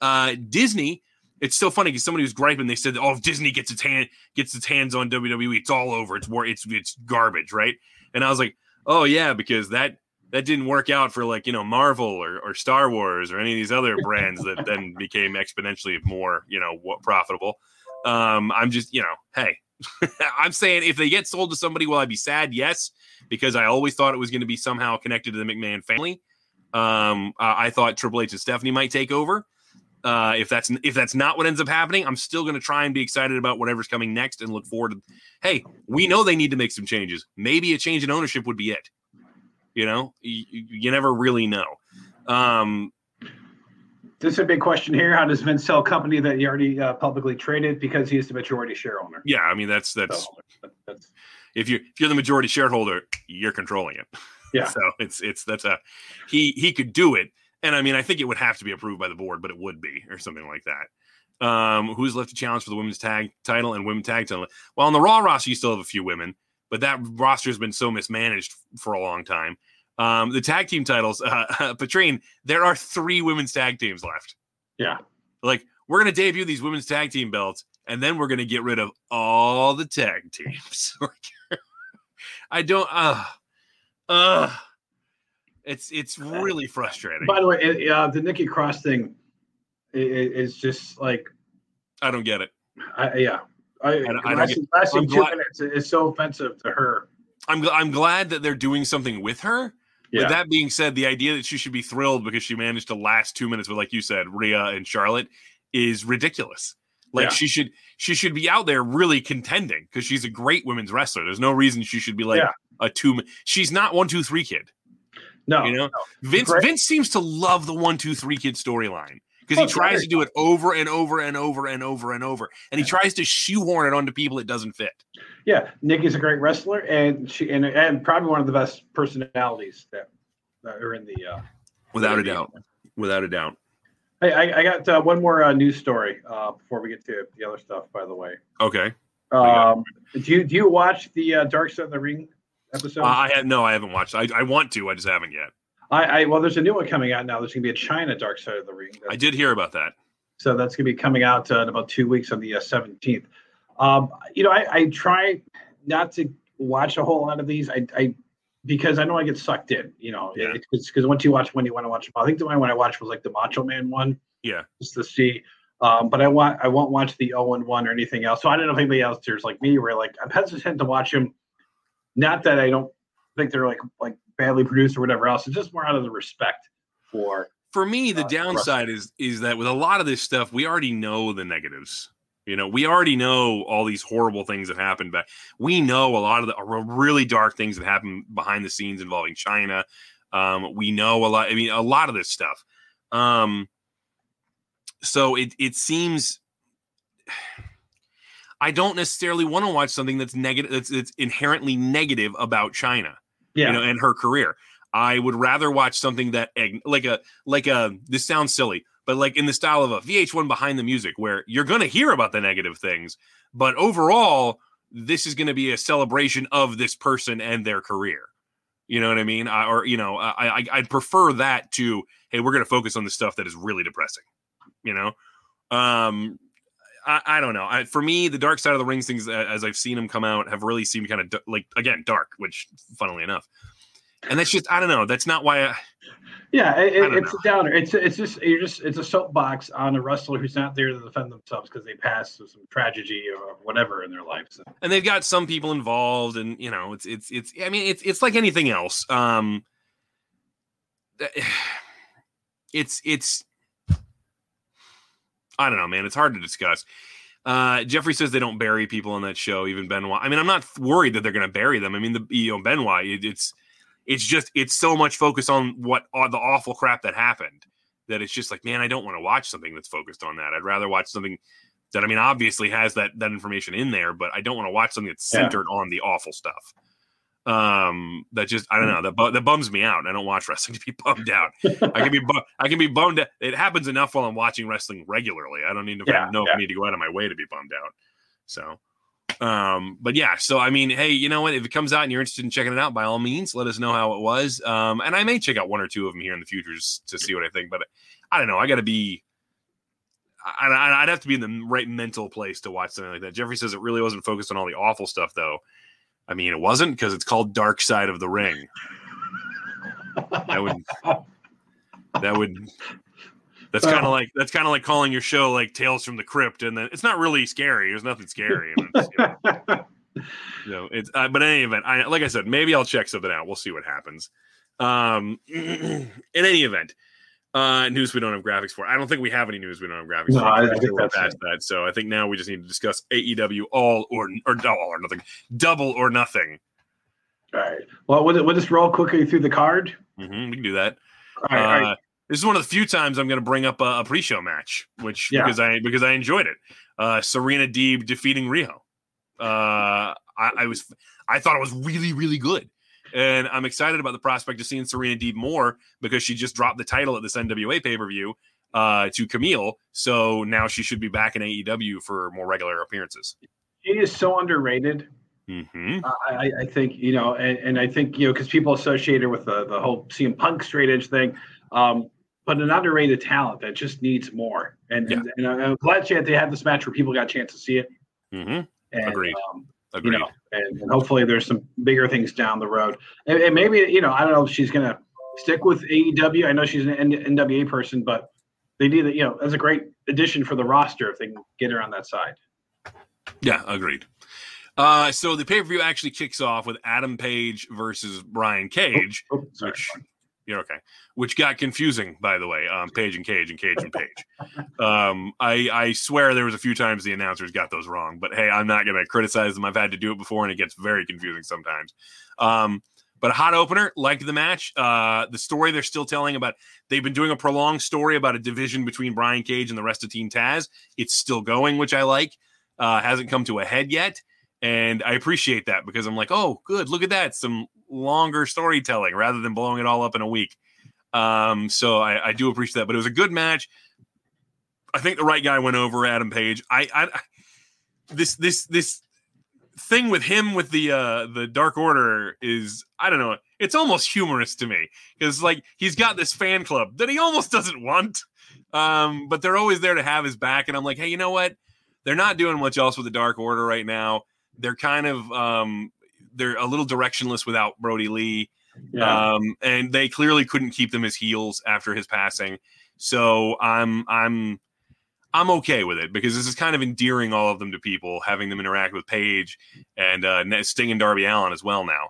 Uh, Disney, it's so funny because somebody was griping. They said, "Oh, if Disney gets its hand gets its hands on WWE, it's all over. It's more, it's it's garbage, right?" And I was like, "Oh yeah," because that that didn't work out for like you know Marvel or, or Star Wars or any of these other brands that then became exponentially more you know profitable. Um, I'm just you know, hey, I'm saying if they get sold to somebody, will I be sad? Yes, because I always thought it was going to be somehow connected to the McMahon family. Um, I thought Triple H and Stephanie might take over. Uh, if that's if that's not what ends up happening, I'm still going to try and be excited about whatever's coming next and look forward to. Hey, we know they need to make some changes. Maybe a change in ownership would be it. You know, you, you never really know. Um, this is a big question here. How does Vince sell a company that he already uh, publicly traded because he's the majority share owner? Yeah, I mean that's that's, so, that's if you if you're the majority shareholder, you're controlling it. Yeah. so it's it's that's a he he could do it, and I mean I think it would have to be approved by the board, but it would be or something like that. Um, who's left to challenge for the women's tag title and women's tag title? Well, on the Raw roster, you still have a few women, but that roster has been so mismanaged for a long time. Um, the tag team titles, uh, Patrine, there are three women's tag teams left. Yeah. Like, we're going to debut these women's tag team belts, and then we're going to get rid of all the tag teams. I don't, uh, uh, it's it's really frustrating. By the way, it, uh, the Nikki Cross thing is, just like I don't get it. I, yeah, I, I, I last, get, last two glad, minutes is so offensive to her. I'm I'm glad that they're doing something with her. Yeah. But that being said, the idea that she should be thrilled because she managed to last two minutes with, like you said, Rhea and Charlotte is ridiculous. Like yeah. she should she should be out there really contending because she's a great women's wrestler. There's no reason she should be like yeah. a two. She's not one two three kid. No, you know no. Vince great. Vince seems to love the one two three kid storyline because he tries to do it over and over and over and over and over, and he tries to shoehorn it onto people it doesn't fit. Yeah, Nikki's a great wrestler, and she and, and probably one of the best personalities that, that are in the. Uh, Without a doubt. Without a doubt. Hey, I, I got uh, one more uh, news story uh, before we get to the other stuff. By the way. Okay. Um, do you do you watch the uh, Dark Side of the Ring episode? Uh, I had no, I haven't watched. I, I want to. I just haven't yet. I, I well, there's a new one coming out now. There's going to be a Chyna Dark Side of the Ring. I did hear about that. So that's going to be coming out uh, in about two weeks on the uh, seventeenth. Um, you know, I, I try not to watch a whole lot of these. I, I because I know I get sucked in. You know, yeah. it's because once you watch one, you want to watch them. I think the one I watched was like the Macho Man one. Yeah, just to see. Um, but I want I won't watch the 0 and 1 or anything else. So I don't know if anybody else there's like me where like I'm hesitant to watch them. Not that I don't think they're like like badly produced or whatever else. It's just more out of the respect for. For me, the uh, downside is is that with a lot of this stuff, we already know the negatives. You know, we already know all these horrible things that happened, but we know a lot of the really dark things that happen behind the scenes involving Chyna. Um, we know a lot. I mean, a lot of this stuff. Um, so it it seems I don't necessarily want to watch something that's negative that's, that's inherently negative about Chyna. Yeah. You know, and her career. I would rather watch something that like a like a this sounds silly, but like in the style of a VH1 behind the music where you're going to hear about the negative things, but overall this is going to be a celebration of this person and their career. You know what I mean? I, or you know, I, I I'd prefer that to hey, we're going to focus on the stuff that is really depressing you know um I, I don't know. I, for me, the Dark Side of the Rings things, as I've seen them come out, have really seemed kind of like again dark, which, funnily enough, and that's just I don't know. That's not why. I, yeah, it, it's know. a downer. It's it's just you're just it's a soapbox on a wrestler who's not there to defend themselves because they passed through some tragedy or whatever in their life. So. And they've got some people involved, and you know, it's it's it's. I mean, it's it's like anything else. Um, it's it's I don't know, man. It's hard to discuss. Uh, Jeffrey says they don't bury people on that show, even Benoit. I mean, I'm not worried that they're going to bury them. I mean, the you know Benoit, it, it's it's just it's so much focus on what uh, the awful crap that happened that it's just like, man, I don't want to watch something that's focused on that. I'd rather watch something that I mean, obviously has that that information in there, but I don't want to watch something that's centered yeah. on the awful stuff um that just i don't know that, bu- that bums me out i don't watch wrestling to be bummed out i can be bu- i can be bummed out. it happens enough while i'm watching wrestling regularly i don't need to yeah, know yeah. if i need to go out of my way to be bummed out so um but yeah so i mean hey you know what if it comes out and you're interested in checking it out by all means let us know how it was um and i may check out one or two of them here in the future just to see what i think but i don't know i gotta be I, I'd have to be in the right mental place to watch something like that. Jeffrey says it really wasn't focused on all the awful stuff, though. I mean, it wasn't because it's called Dark Side of the Ring. That would that would that's kind of like that's kind of like calling your show like Tales from the Crypt, and then it's not really scary. There's nothing scary. It's, you know, you know, it's uh, but in any event, I like I said, maybe I'll check something out. We'll see what happens. Um, in any event, uh, news we don't have graphics for. I don't think we have any news we don't have graphics No, for. I- I We're think past that. So I think now we just need to discuss AEW all or or all or nothing, double or nothing. All right. Well, we'll, we'll just roll quickly through the card. hmm we can do that. All right. all right. Uh, this is one of the few times I'm going to bring up a, a pre-show match, which Yeah. because I because I enjoyed it. Uh, Serena Deeb defeating Riho. Uh, I, I was I thought it was really really good, and I'm excited about the prospect of seeing Serena Deeb more because she just dropped the title at this NWA pay per view uh, to Kamille, so now she should be back in AEW for more regular appearances. She is so underrated. hmm I, I- I think you know, and, and I think you know, because people associate her with the the whole CM Punk straight edge thing, um, but an underrated talent that just needs more. And, Yeah. and, and I'm glad that they had this match where people got a chance to see it. hmm And, Agreed. Um, Agreed. you know, and, and hopefully there's some bigger things down the road. And, and maybe you know, I don't know if she's gonna stick with AEW. I know she's an N- NWA person, but they need it. You know, as a great addition for the roster if they can get her on that side. Yeah, agreed. Uh, so the pay per view actually kicks off with Adam Page versus Brian Cage. Oh, sorry. which you're okay. Which got confusing, by the way. Um, Page and Cage and Cage and Page. um, I I swear there was a few times the announcers got those wrong, but hey, I'm not going to criticize them. I've had to do it before, and it gets very confusing sometimes. Um, but a hot opener, liked the match. Uh, the story they're still telling about they've been doing a prolonged story about a division between Brian Cage and the rest of Team Taz. It's still going, which I like. Uh, hasn't come to a head yet. And I appreciate that because I'm like, oh, good, look at that. Some longer storytelling rather than blowing it all up in a week. Um, so I, I do appreciate that. But it was a good match. I think the right guy went over Adam Page. I, I this this this thing with him with the uh the Dark Order is I don't know. It's almost humorous to me because like he's got this fan club that he almost doesn't want. Um, but they're always there to have his back, and I'm like, hey, you know what? They're not doing much else with the Dark Order right now. They're kind of um they're a little directionless without Brodie Lee. Yeah. Um, and they clearly couldn't keep them as heels after his passing. So I'm I'm I'm okay with it because this is kind of endearing all of them to people, having them interact with Page and uh, Sting and Darby Allin as well now.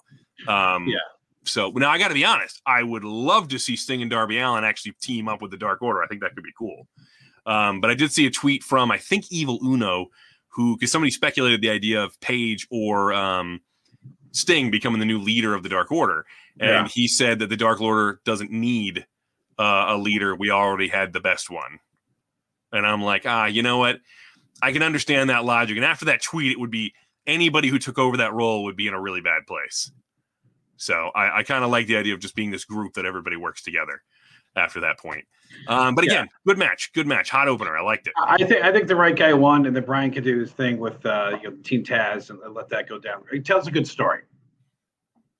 Um, Yeah. So now I got to be honest, I would love to see Sting and Darby Allin actually team up with the Dark Order. I think that could be cool. Um, but I did see a tweet from I think Evil Uno, who because somebody speculated the idea of Page or um, Sting becoming the new leader of the Dark Order, and Yeah. he said that the Dark Order doesn't need uh, a leader. We already had the best one. And I'm like, ah, you know what? I can understand that logic. And after that tweet, it would be anybody who took over that role would be in a really bad place. So I, I kind of like the idea of just being this group that everybody works together after that point. Um, but again, good match, good match, hot opener. I liked it. I think I think the right guy won, and that Brian could do his thing with uh, you know, Team Taz and let that go down. He tells a good story,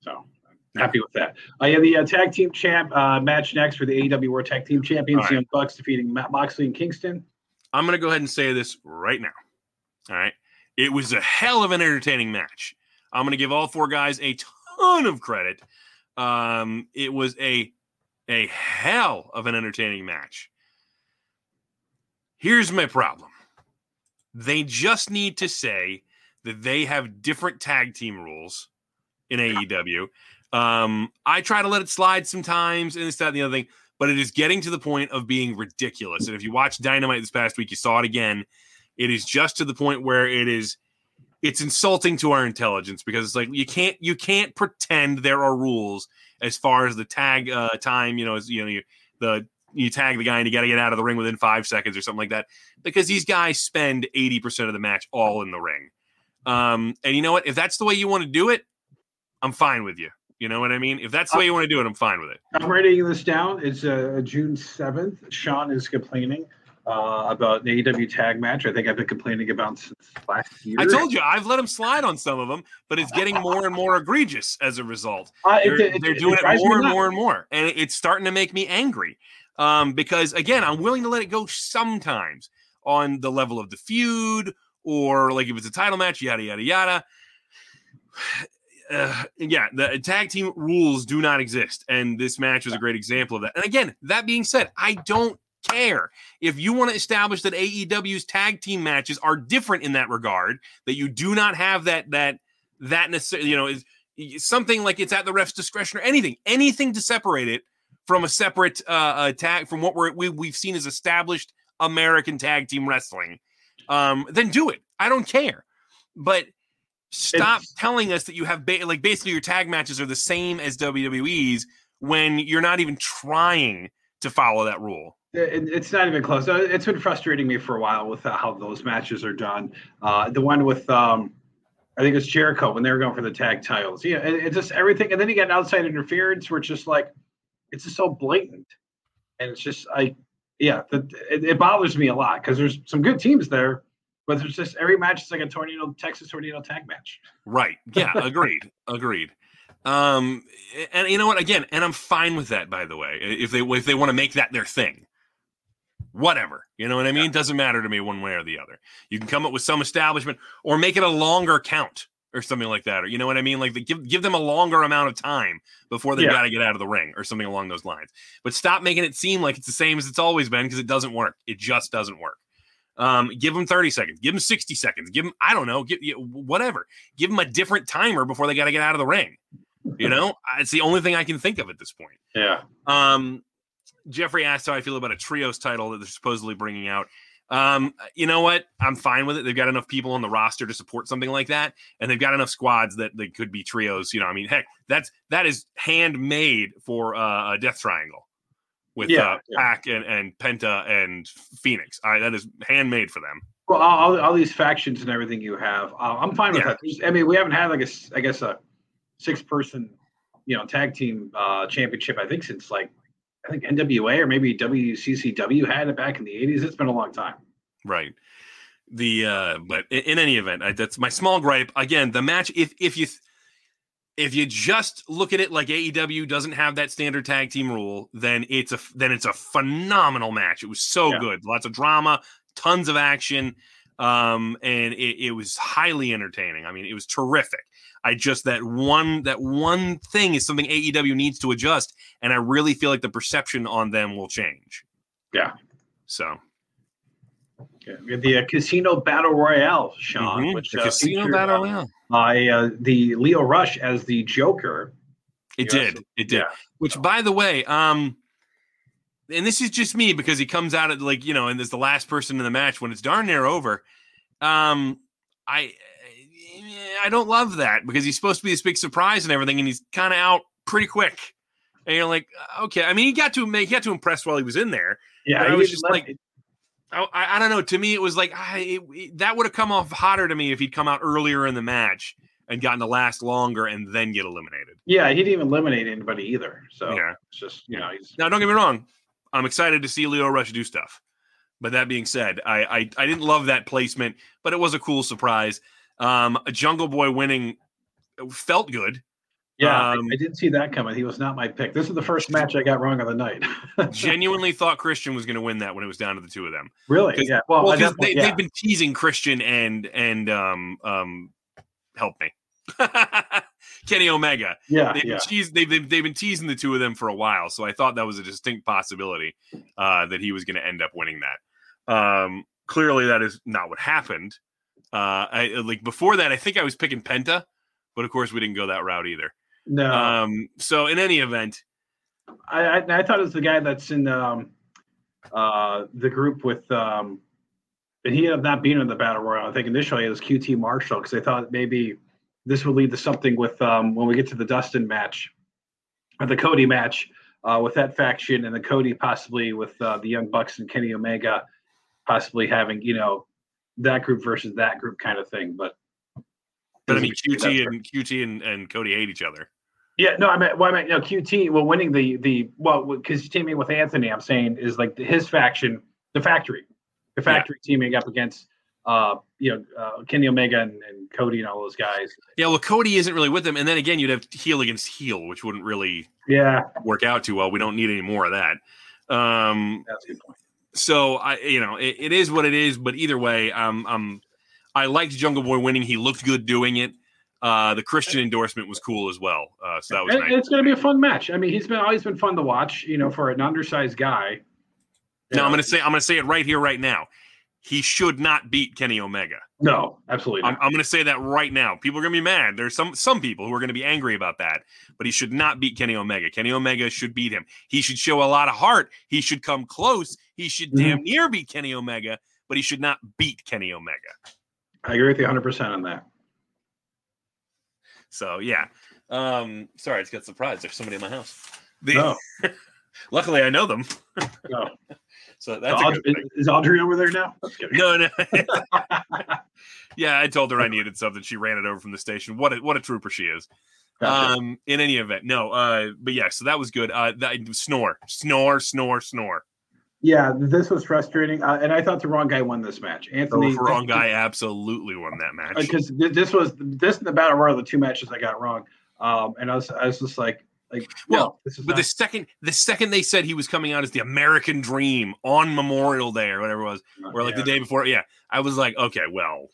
so I'm happy with that. I have the uh, tag team champ uh, match next for the AEW World Tag Team Champions. Right. Young Bucks defeating Matt Moxley and Kingston. I'm going to go ahead and say this right now. All right. It was a hell of an entertaining match. I'm going to give all four guys a ton of credit. Um, it was a a hell of an entertaining match. Here's my problem. They just need to say that they have different tag team rules in AEW. Um, I try to let it slide sometimes and this, that, and the other thing but it is getting to the point of being ridiculous. And if you watch Dynamite this past week, you saw it again. It is just to the point where it is it's insulting to our intelligence because it's like you can't you can't pretend there are rules as far as the tag uh, time. You know, as you know, you, the you tag the guy and you got to get out of the ring within five seconds or something like that because these guys spend eighty percent of the match all in the ring. Um, and you know what? If that's the way you want to do it, I'm fine with you. You know what I mean? If that's the way you want to do it, I'm fine with it. I'm writing this down. It's uh, June 7th. Sean is complaining uh, about the AEW tag match. I think I've been complaining about since last year. I told you I've let them slide on some of them, but it's getting more and more egregious as a result. Uh, They're, it- they're it doing it me more and more and more, and it's starting to make me angry. Um, because again, I'm willing to let it go sometimes. on the level of the feud or like if it's a title match, yada yada yada. Uh, yeah, the tag team rules do not exist, and this match was a great example of that. And again, that being said, I don't care if you want to establish that AEW's tag team matches are different in that regard. That you do not have that that that necessarily, you know, is something like it's at the ref's discretion or anything, anything to separate it from a separate uh, tag from what we're, we, we've seen as established American tag team wrestling. Um, then do it. I don't care, but stop it's, telling us that you have ba- like basically your tag matches are the same as WWE's when you're not even trying to follow that rule. It, it's not even close. It's been frustrating me for a while with how those matches are done. Uh, the one with um, I think it's Jericho when they were going for the tag titles. Yeah, it, it's just everything, and then you get outside interference where it's just like it's just so blatant, and it's just I yeah, the, it, it bothers me a lot because there's some good teams there, but there's just every match is like a tornado Texas tornado tag match. Right. Yeah. agreed. agreed. Um, and you know what? Again, and I'm fine with that. By the way, if they if they want to make that their thing, whatever. You know what I mean? Yeah. Doesn't matter to me one way or the other. You can come up with some establishment or make it a longer count or something like that. Or you know what I mean? Like the, give give them a longer amount of time before they yeah. got to get out of the ring or something along those lines. But stop making it seem like it's the same as it's always been because it doesn't work. It just doesn't work. Um, give them 30 seconds, give them 60 seconds, give them, I don't know, give whatever, give them a different timer before they got to get out of the ring. You know, it's the only thing I can think of at this point. Yeah. Um, Jeffrey asked how I feel about a trios title that they're supposedly bringing out. Um, you know what? I'm fine with it. They've got enough people on the roster to support something like that, and they've got enough squads that they could be trios. You know, I mean, heck, that's that is handmade for uh, a Death Triangle with yeah, uh, yeah. Pac and, and Penta and Fenix. Right, that is handmade for them. Well, all, all these factions and everything you have, uh, I'm fine with yeah. that. I mean, we haven't had like a, I guess a six person, you know, tag team uh, championship. I think since like I think NWA or maybe WCCW had it back in the 80s. It's been a long time. Right. The uh but in, in any event, I, that's my small gripe. Again, the match if if you if you just look at it like AEW doesn't have that standard tag team rule, then it's a then it's a phenomenal match. It was so yeah. good. Lots of drama, tons of action, um and it, it was highly entertaining. I mean, it was terrific. I just that one that one thing is something AEW needs to adjust, and I really feel like the perception on them will change. Yeah. So. Yeah, the uh, Casino Battle Royale, Sean, mm-hmm. which the uh, Casino featured, Battle uh, Royale. by uh, the Lio Rush as the Joker. It did. So, it did. Yeah. Which, so. by the way, um, and this is just me because he comes out at like you know, and there's the last person in the match when it's darn near over. Um, I I don't love that because he's supposed to be this big surprise and everything, and he's kind of out pretty quick. And you're like, uh, okay. I mean, he got to make, he got to impress while he was in there. Yeah, I was just like, I, I, don't know. To me, it was like I, it, it, that would have come off hotter to me if he'd come out earlier in the match and gotten to last longer and then get eliminated. Yeah, he didn't even eliminate anybody either. So yeah, it's just you know. He's... Now, don't get me wrong. I'm excited to see Lio Rush do stuff. But that being said, I, I I didn't love that placement, but it was a cool surprise. Um, a Jungle Boy winning felt good. Yeah, um, I, I, didn't see that coming. He was not my pick. This is the first match I got wrong on the night. genuinely thought Christian was going to win that when it was down to the two of them. Really? Yeah. Well, well they, have been teasing Christian and and um um help me. Kenny Omega. Yeah, they've, yeah. Been they've, they've, they've been teasing the two of them for a while, so I thought that was a distinct possibility uh, that he was going to end up winning that. Um, clearly, that is not what happened. Uh, I like before that, I think I was picking Penta, but of course we didn't go that route either. No. Um, so in any event, I, I, I thought it was the guy that's in um, uh, the group with um, and he ended up not being in the battle royal. I think initially it was QT Marshall because they thought maybe this would lead to something with um, when we get to the Dustin match or the Cody match uh, with that faction and the Cody possibly with uh, the Young Bucks and Kenny Omega possibly having you know that group versus that group kind of thing. But but I mean, QT and QT and, and Cody hate each other. Yeah, no, I mean, well, I mean, you know, QT, well, winning the the well, because teaming with Anthony, I'm saying is like his faction, the factory, the factory yeah. teaming up against, uh, you know, uh, Kenny Omega and, and Cody and all those guys. Yeah, well, Cody isn't really with them, and then again, you'd have heel against heel, which wouldn't really yeah work out too well. We don't need any more of that. Um, That's a good point so I, you know, it, it is what it is. But either way, um, um, I liked Jungle Boy winning. He looked good doing it. Uh, the Christian endorsement was cool as well. Uh, so that was And nice. It's going to be a fun match. I mean, he's been always been fun to watch. You know, for an undersized guy. Now I'm gonna say I'm gonna say it right here, right now. He should not beat Kenny Omega. no, absolutely I'm, not. I'm gonna say that right now. People are gonna be mad. There's some some people who are gonna be angry about that, but he should not beat Kenny Omega. Kenny Omega should beat him. He should show a lot of heart. He should come close. He should Mm-hmm. damn near beat Kenny Omega, but he should not beat Kenny Omega. I agree with you 100 percent on that. So yeah. Um, sorry, I just got surprised. There's somebody in my house. The- No, Luckily, I know them. no. So that's Audrey, is Audrey over there now? No, no. yeah, I told her I needed something. She ran it over from the station. What a, what a trooper she is. Um, in any event, no. Uh, but yeah, so that was good. Uh, that snore, snore, snore, snore. yeah, this was frustrating, uh, and I thought the wrong guy won this match. Anthony, The wrong guy absolutely won that match. because this was this and the battle royal, the two matches I got wrong. Um, and I was I was just like like Well, no, But the second the second they said he was coming out as the American Dream on Memorial Day or whatever it was, or like the day before, yeah, I was like, okay, well,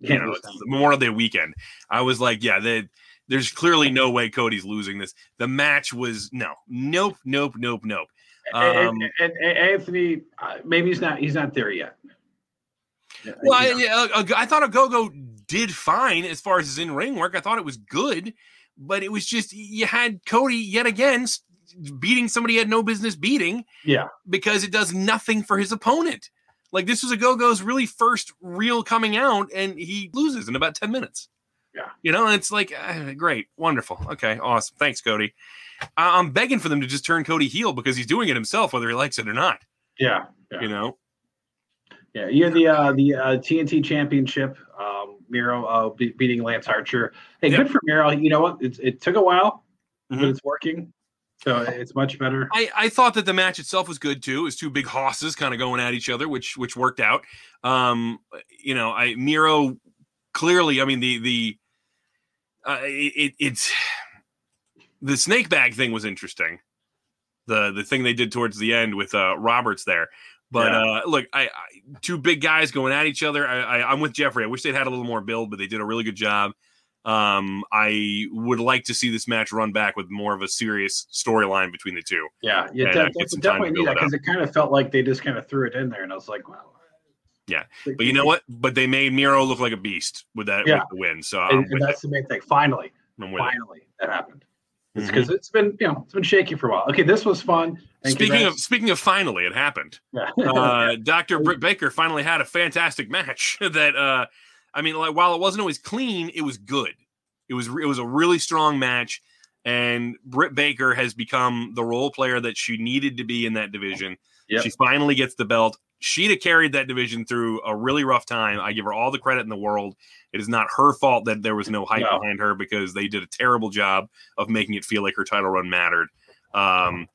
you know, Memorial Day weekend. I was like, yeah, the, there's clearly no way Cody's losing this. The match was no, nope, nope, nope, nope. and, Um, and, and Anthony, uh, maybe he's not he's not there yet. Yeah, Well, I, yeah, uh, I thought Ogogo did fine as far as his in ring work. I thought it was good, but it was just you had Cody yet again beating somebody he had no business beating yeah, because it does nothing for his opponent. Like this was Ogogo's really first real coming out, and he loses in about ten minutes. Yeah. you know, and it's like ah, great, wonderful, okay, awesome, thanks, Cody. I- I'm begging for them to just turn Cody heel because he's doing it himself, whether he likes it or not. yeah, yeah. You know, Yeah, you had the uh, the uh, TNT Championship. Um, Miro uh, be- beating Lance Archer. Hey, Yeah. good for Miro. You know what? It, it took a while, Mhm. but it's working. So it's much better. I, I thought that the match itself was good too. It was two big hosses kind of going at each other, which which worked out. Um, you know, I Miro clearly. I mean, the the uh, it, it it's the snake bag thing was interesting. The the thing they did towards the end with uh, Roberts there. But Yeah. uh, look, I, I two big guys going at each other. I, I, I'm with Jeffrey. I wish they'd had a little more build, but they did a really good job. Um, I would like to see this match run back with more of a serious storyline between the two. Yeah, yeah, And, de- uh, de- get some time to definitely need that because it kind of felt like they just kind of threw it in there, and I was like, well, Yeah, But you know what? But they made Miro look like a beast with that Yeah. with the win. So And, and with it. that's the main thing. Finally, I'm it. finally, that happened. Mhm. Because it's been, you know, it's been shaky for a while. Okay, this was fun. and Speaking of speaking of finally, it happened. yeah. Uh, Dr. Britt Baker finally had a fantastic match. that uh, I mean, like while it wasn't always clean, it was good. It was it was a really strong match, and Britt Baker has become the role player that she needed to be in that division. Yep. She finally gets the belt. She'd have carried that division through a really rough time. I give her all the credit in the world. It is not her fault that there was no hype No. behind her because they did a terrible job of making it feel like her title run mattered. Um,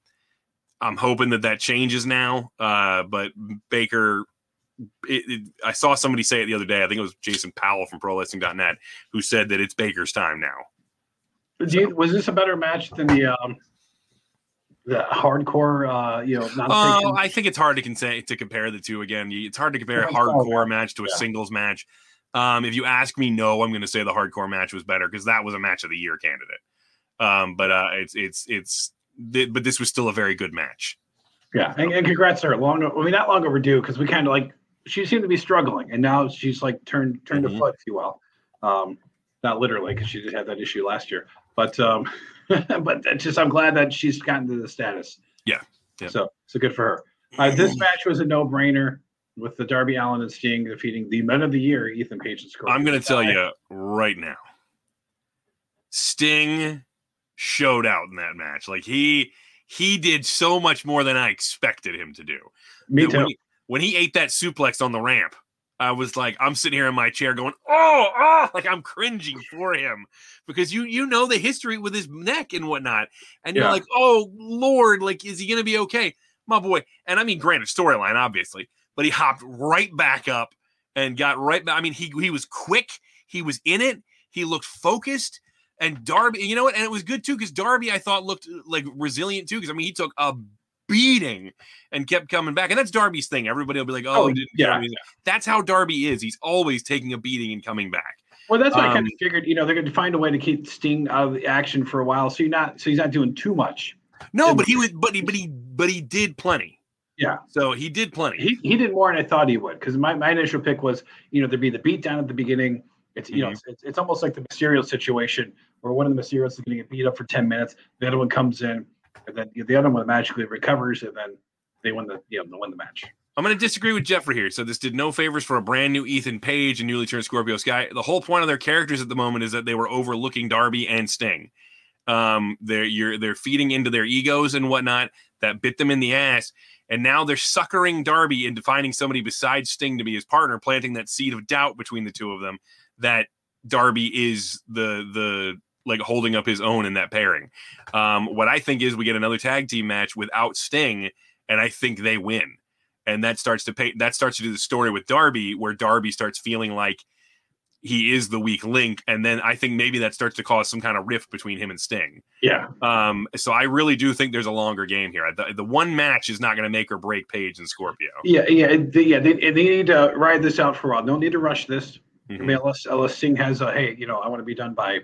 I'm hoping that that changes now. Uh, but Baker, it, it, I saw somebody say it the other day. I think it was Jason Powell from ProWrestling.net who said that it's Baker's time now. Do you, was this a better match than the um, the hardcore? Uh, you know, not Oh, I think it's hard to, con- to compare the two again. It's hard to compare a Yeah, it's all hardcore match to a Yeah. singles match. Um, if you ask me, no, I'm going to say the hardcore match was better because that was a match of the year candidate. Um, but uh, it's it's it's th- but this was still a very good match. yeah, and, and congrats to her. Long, I mean, not long overdue because we kind of like she seemed to be struggling, and now she's like turned turned Mhm. to foot, if you will. Um, not literally because she did have that issue last year, but um, but that's just I'm glad that she's gotten to the status. Yeah, yeah. So so good for her. Uh, this match was a no brainer with the Darby Allin and Sting defeating the Men of the Year, Ethan Page and Scorpio. I'm going to tell you right now, Sting showed out in that match. Like he he did so much more than I expected him to do. Me too. When he, when he ate that suplex on the ramp, I was like, I'm sitting here in my chair going, oh, oh, like I'm cringing for him because you you know the history with his neck and whatnot, and you're like, oh Lord, like is he gonna be okay, my boy? And I mean, granted, storyline obviously, but he hopped right back up and got right back. I mean, he he was quick, he was in it, he looked focused. And Darby, you know what? And it was good too because Darby, I thought, looked like resilient too. Because I mean, he took a beating and kept coming back. And that's Darby's thing. Everybody will be like, "Oh, Oh, yeah. That's how Darby is. He's always taking a beating and coming back. Well, that's what I Um, kind of figured. You know, they're going to find a way to keep Sting out of the action for a while, so you're not, so he's not doing too much. No, but he was, but he, but he, but he did plenty. Yeah. So he did plenty. He he did more than I thought he would because my, my initial pick was, you know, there'd be the beat down at the beginning. It's you know, Mhm. it's, it's almost like the Mysterio situation where one of the Mysterios is going to get beat up for ten minutes, the other one comes in, and then the other one magically recovers, and then they win the you know they win the match. I'm going to disagree with Jeffrey here. So this did no favors for a brand new Ethan Page and newly turned Scorpio Sky. The whole point of their characters at the moment is that they were overlooking Darby and Sting. Um, they're you're they're feeding into their egos and whatnot that bit them in the ass, and now they're suckering Darby into finding somebody besides Sting to be his partner, planting that seed of doubt between the two of them that Darby is the the like holding up his own in that pairing. Um, what I think is we get another tag team match without Sting, and I think they win and that starts to pay that starts to do the story with Darby where Darby starts feeling like he is the weak link and then I think maybe that starts to cause some kind of rift between him and Sting. Yeah, Um so I really do think there's a longer game here. The, the one match is not going to make or break Page and Scorpio. yeah, yeah, they, yeah. They, they need to ride this out for a while. No need to rush this. I Mhm. mean, unless unless Sting has a hey, you know, I want to be done by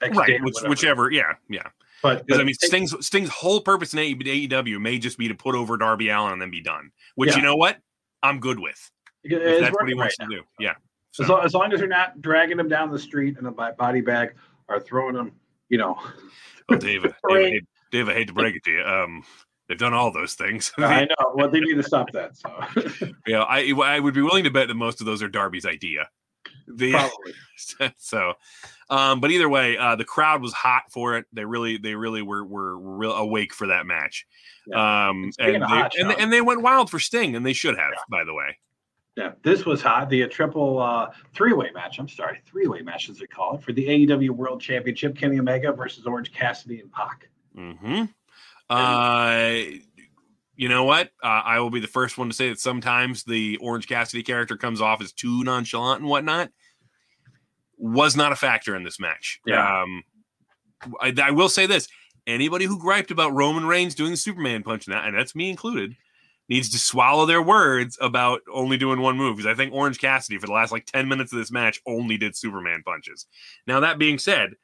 Right, date or which, whichever, yeah, yeah. But, Because I mean, Sting's Sting's whole purpose in AEW may just be to put over Darby Allin and then be done. Which Yeah. you know what, I'm good with. It's that's what he wants right to now. do. Yeah. As, So- long, as long as they're not dragging him down the street in a body bag or throwing him, you know. Oh, David, David, David, I hate to break it to you. Um, they've done all those things. I know. Well, they need to stop that. So Yeah, I I would be willing to bet that most of those are Darby's idea. The, so, um, but either way, uh, the crowd was hot for it. They really, they really were were, were real awake for that match. Um, And and they, hot, and, and they went wild for Sting, and they should have, by the way. Yeah, this was hot. The uh, triple uh, three-way match. I'm sorry, three-way match as they call it for the AEW World Championship. Kenny Omega versus Orange Cassidy and Pac. hmm Uh, you know what? Uh, I will be the first one to say that sometimes the Orange Cassidy character comes off as too nonchalant and whatnot. Was not a factor in this match. Yeah. Um, I, I will say this: anybody who griped about Roman Reigns doing the Superman punch, and, that, and that's me included, needs to swallow their words about only doing one move. Because I think Orange Cassidy, for the last like ten minutes of this match, only did Superman punches. Now that being said,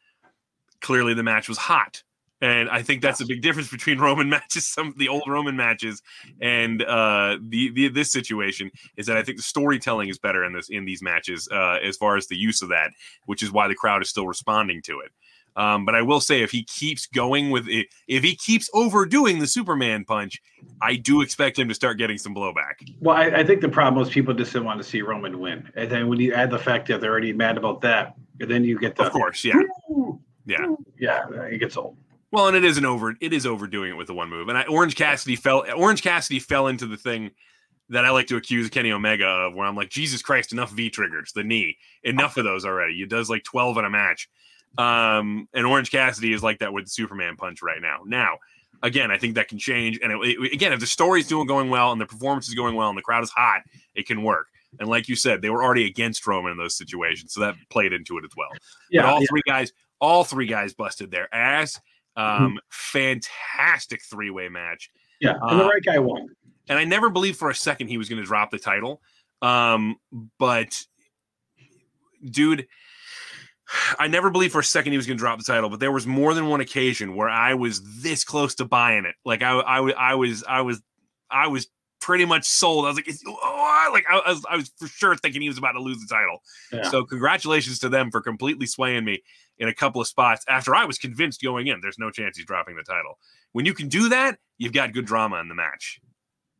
clearly the match was hot. And I think that's a big difference between Roman matches, some of the old Roman matches, and uh, the, the this situation is that I think the storytelling is better in this in these matches uh, as far as the use of that, which is why the crowd is still responding to it. Um, but I will say, if he keeps going with it, if he keeps overdoing the Superman punch, I do expect him to start getting some blowback. Well, I, I think the problem is people just didn't want to see Roman win, and then when you add the fact that they're already mad about that, and then you get the Of course, yeah, yeah. yeah, it gets old. Well, and it isn't over. It is overdoing it with the one move. And I, Orange Cassidy fell. Orange Cassidy fell into the thing that I like to accuse Kenny Omega of, where I'm like, Jesus Christ, enough V triggers, the knee, enough of those already. He does like 12 in a match. Um, and Orange Cassidy is like that with the Superman punch right now. Now, again, I think that can change. And it, it- again, if the story's doing going well and the performance is going well and the crowd is hot, it can work. And like you said, they were already against Roman in those situations, so that played into it as well. Yeah, but all yeah. three guys, all three guys busted their ass. Mm-hmm. Um, fantastic three way match. yeah, and the uh, right guy won. And I never believed for a second he was going to drop the title. Um, but dude, I never believed for a second he was going to drop the title. But there was more than one occasion where I was this close to buying it. Like I, I, I was, I was, I was pretty much sold. I was like, oh, like I, I was, I was for sure thinking he was about to lose the title. Yeah. So congratulations to them for completely swaying me in a couple of spots after I was convinced going in. There's no chance he's dropping the title. When you can do that, you've got good drama in the match.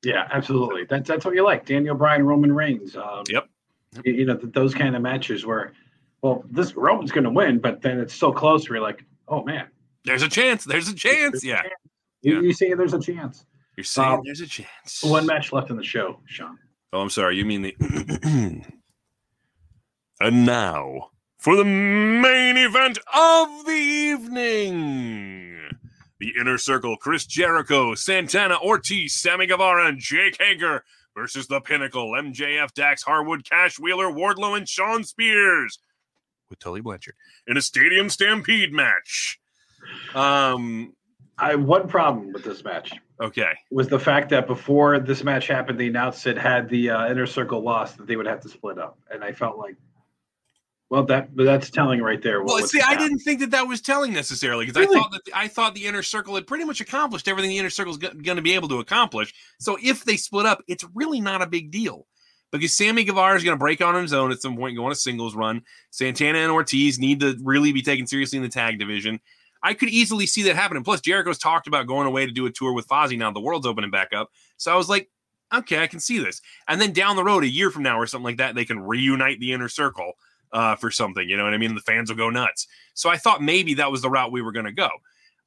Yeah, absolutely. That's that's what you like. Daniel Bryan, Roman Reigns. Um, Yep. You, you know th- those kind of matches where, well, this Roman's going to win, but then it's so close. Where you're like, oh man, There's a chance. There's a chance. Yeah. you, Yeah. you see, there's a chance. You're saying Um, there's a chance. One match left in the show, Sean. Oh, I'm sorry. You mean the. and now for the main event of the evening. The inner circle Chris Jericho, Santana Ortiz, Sammy Guevara, and Jake Hager versus the pinnacle MJF, Dax Harwood, Cash Wheeler, Wardlow, and Shawn Spears with Tully Blanchard in a stadium stampede match. Um, I one problem with this match Okay. was the fact that before this match happened, they announced it had the uh, inner circle lost that they would have to split up, and I felt like, well, that but that's telling right there. Well, see, I didn't think that that was telling necessarily because Really? I thought that I thought the inner circle had pretty much accomplished everything the inner circle is going to be able to accomplish. So if they split up, it's really not a big deal because Sammy Guevara is going to break on his own at some point, go on a singles run. Santana and Ortiz need to really be taken seriously in the tag division. I could easily see that happening. Plus, Jericho's talked about going away to do a tour with Fozzy now. The world's opening back up, so I was like, okay, I can see this. And then down the road, a year from now or something like that, they can reunite the inner circle uh, for something. You know what I mean? The fans will go nuts. So I thought maybe that was the route we were going to go.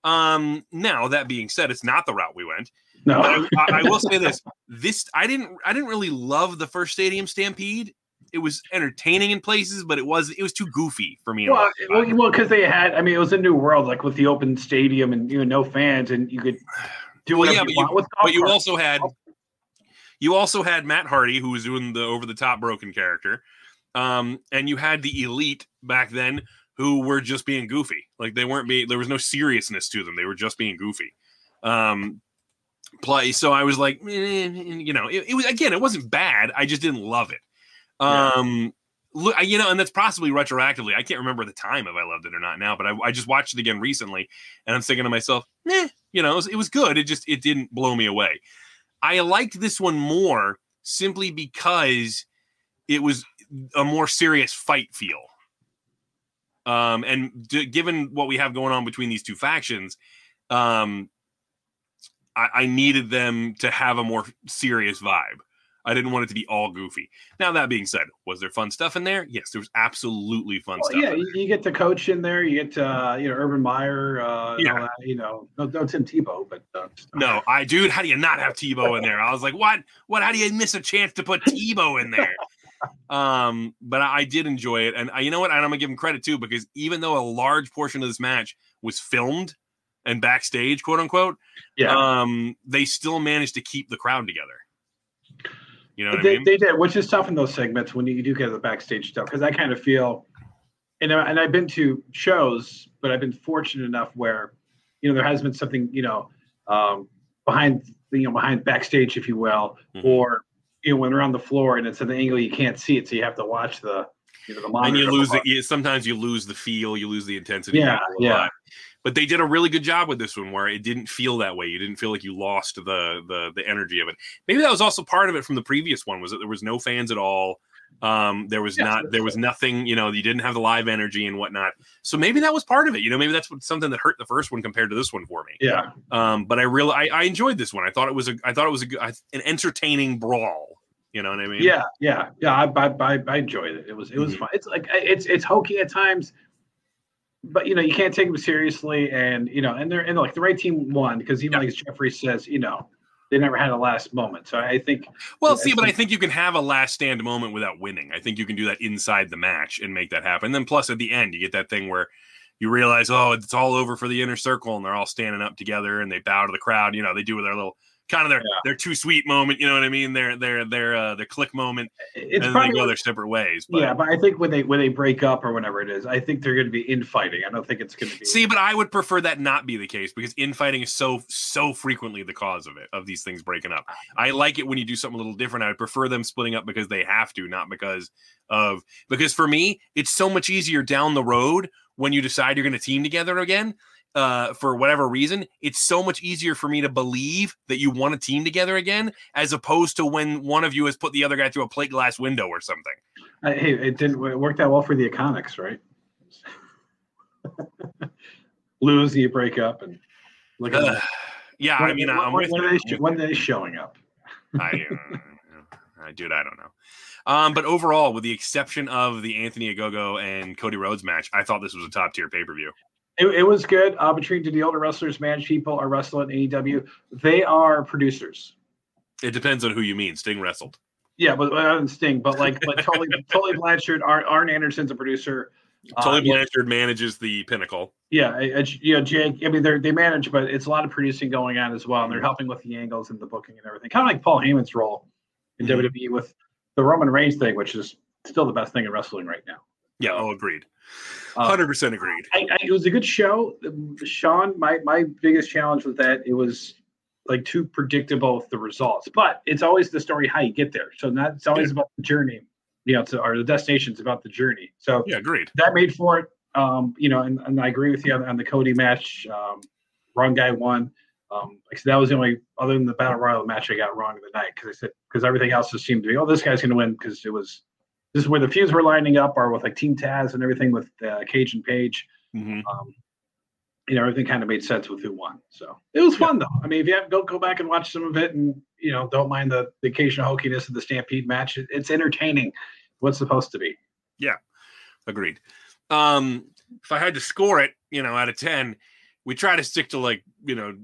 Um, now that being said, it's not the route we went. no. I, I will say this: this I didn't I didn't really love the first Stadium Stampede. It was entertaining in places, but it was it was too goofy for me. Well, spots. well, because they had. I mean, it was a new world, like with the open stadium and you know no fans, and you could do Well, yeah, you but you- want with golf but you also had you also had Matt Hardy who was doing the over the top broken character, um, and you had the Elite back then who were just being goofy. Like they weren't being there was no seriousness to them. They were just being goofy. Um, play. So I was like, eh, you know, it, it was again, it wasn't bad. I just didn't love it. Yeah. Um, look, you know, and that's possibly retroactively. I can't remember the time if I loved it or not now, but I, I just watched it again recently, and I'm thinking to myself, eh, you know, it was, it was good. It just it didn't blow me away. I liked this one more simply because it was a more serious fight feel. Um, and d- given what we have going on between these two factions, um, I, I needed them to have a more serious vibe. I didn't want it to be all goofy. Now that being said, was there fun stuff in there? Yes, there was absolutely fun Well, stuff. yeah, you, get the coach in there. You get uh, you know Urban Meyer. Uh, Yeah. that, you know, no, no Tim Tebow, but uh, No, I dude, how do you not have Tebow in there? I was like, what? What? How do you miss a chance to put Tebow in there? Um, but I, I did enjoy it, and I, you know what? And I'm gonna give him credit too because even though a large portion of this match was filmed and backstage, quote unquote, yeah, um, they still managed to keep the crowd together. You know what they, I mean? they did, which is tough in those segments when you do get the backstage stuff because I kind of feel, and I- and I've been to shows, but I've been fortunate enough where, you know, there has been something you know, um, behind you know behind backstage, if you will, Mhm. or you know when they're on the floor and it's at an angle you can't see it, so you have to watch the you know the monitor. and you lose it. Sometimes you lose the feel, you lose the intensity. Yeah, yeah. Vibe. But they did a really good job with this one, where it didn't feel that way. You didn't feel like you lost the the the energy of it. Maybe that was also part of it from the previous one. Was that there was no fans at all. Um, there was Yes, not. There was nothing. You know, you didn't have the live energy and whatnot. So maybe that was part of it. You know, maybe that's what, something that hurt the first one compared to this one for me. Yeah, Um, but I really I, I enjoyed this one. I thought it was a I thought it was a good, an entertaining brawl. You know what I mean? yeah, yeah, yeah. I, I, I, I enjoyed it. It was it was Mhm. fun. It's like it's it's hokey at times, but you know you can't take them seriously, and you know, and they're and like the right team won because even Yeah. like Jeffrey says, you know, they never had a last moment. So I think Well, I see, but I think- you can have a last stand moment without winning. I think you can do that inside the match and make that happen. And then plus at the end, you get that thing where you realize, oh, it's all over for the inner circle, and they're all standing up together and they bow to the crowd. You know, they do with their little kind of their Yeah. their too sweet moment. You know what I mean? Their their their uh, their Kliq moment, it's and then they go their separate ways. But yeah, but I think when they when they break up or whatever it is, I think they're going to be infighting. I don't think it's going to be. See, but I would prefer that not be the case because infighting is so so frequently the cause of it of these things breaking up. I like it when you do something a little different. I would prefer them splitting up because they have to, not because of because for me it's so much easier down the road when you decide you're going to team together again. Uh, for whatever reason, it's so much easier for me to believe that you want to team together again, as opposed to when one of you has put the other guy through a plate glass window or something. Uh, hey, it didn't it worked out well for the Iconics, right? Lose, you break up, and look at that. yeah, I mean, when, I'm when, with when they, when they showing up? I, uh, I, dude, I don't know. Um, but overall, with the exception of the Anthony Ogogo and Cody Rhodes match, I thought this was a top tier pay per view. It, it was good. Uh, between the older wrestlers manage people or wrestle in AEW? They are producers. It depends on who you mean. Sting wrestled. Yeah, but other than Sting, but like, but Tully, Tully Blanchard, Arn, Arn Anderson's a producer. Uh, Tully yeah, Blanchard manages the Pinnacle. yeah, uh, you know, Jake. I mean, they they manage, but it's a lot of producing going on as well, and they're helping with the angles and the booking and everything. Kind of like Paul Heyman's role in Mhm. WWE with the Roman Reigns thing, which is still the best thing in wrestling right now. Yeah, oh, agreed. Uh, Hundred percent agreed. I, I, it was a good show. Sean, my my biggest challenge was that it was like too predictable with the results. But it's always the story how you get there. So not it's always yeah. about the journey. You know, to, or the destination's about the journey. So yeah, agreed. That made for it. Um, you know, and, and I agree with you on, on the Cody match. Um, wrong guy won. Um, like that was the only other than the battle royal match I got wrong in the night because I said because everything else just seemed to be oh this guy's going to win because it was this is where the feuds were lining up are with like Team Taz and everything with uh, Cage and Page. Mm-hmm. Um, you know, everything kind of made sense with who won. So it was fun though. I mean, if you have, go go back and watch some of it, and you know, don't mind the, the occasional hokiness of the Stampede match. It, it's entertaining. What's supposed to be. Yeah, agreed. Um, if I had to score it, you know, out of ten, we try to stick to like you know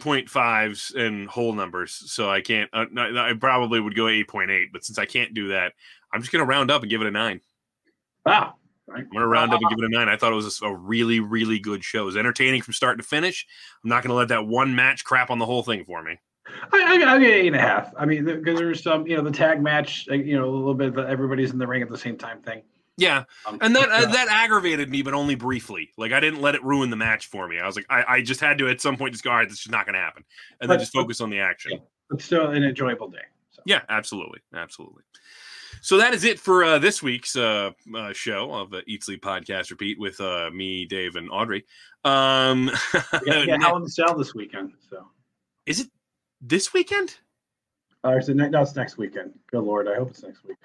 point fives and whole numbers. So I can't. Uh, I probably would go eight point eight, but since I can't do that, I'm just going to round up and give it a nine. Wow. I'm going to round up and give it a nine. I thought it was a really, really good show. It was entertaining from start to finish. I'm not going to let that one match crap on the whole thing for me. I, I, I get eight and a half. I mean, because there's some, you know, the tag match, you know, a little bit of everybody's in the ring at the same time thing. Yeah, um, and that uh, that aggravated me, but only briefly. Like I didn't let it ruin the match for me. I was like, I, I just had to at some point just go, all right, this is not going to happen, and but, then just focus on the action. Yeah, but still an enjoyable day. So. Yeah, absolutely, absolutely. So that is it for uh, this week's uh, uh, show of the Eat Sleep Podcast Repeat with uh, me, Dave, and Audrey. Um, yeah, yeah, Hell in the Cell this weekend. So is it this weekend? Uh, is it ne- no, it's next weekend. Good lord, I hope it's next week.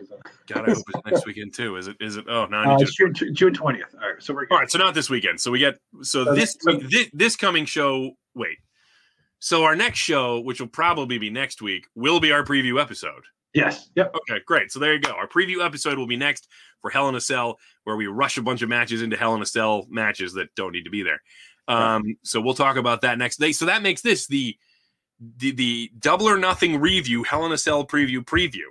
God, I hope it's next weekend too. Is it? Is it? Oh no, uh, it's June twentieth. All right, so we're good. all right. So not this weekend. So we get so, so this, so, this this coming show. Wait. So our next show, which will probably be next week, will be our preview episode. Yes. Yep. Okay, great. So there you go. Our preview episode will be next for Hell in a Cell, where we rush a bunch of matches into Hell in a Cell matches that don't need to be there. Um, right. So we'll talk about that next day. So that makes this the the, the double or nothing review, Hell in a Cell preview preview.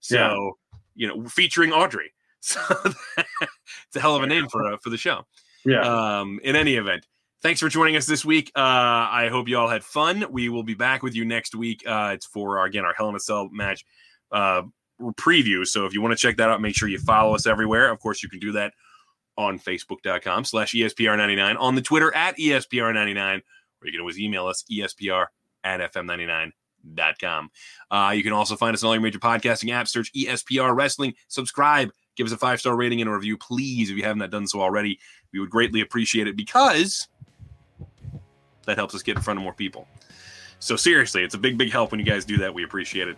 So yeah. you know, featuring Audrey. So it's a hell of a name for uh, for the show. Yeah. Um, in any event, thanks for joining us this week. Uh, I hope you all had fun. We will be back with you next week. Uh, it's for our, again our Hell in a Cell match uh, preview. So if you want to check that out, make sure you follow us everywhere. Of course, you can do that on facebook.com slash ESPR99, on the Twitter at ESPR99, or you can always email us ESPR at FM99.com. Uh, you can also find us on all your major podcasting apps. Search ESPR Wrestling. Subscribe. Give us a five star rating and a review, please, if you haven't done so already. We would greatly appreciate it because that helps us get in front of more people. So, seriously, it's a big, big help when you guys do that. We appreciate it.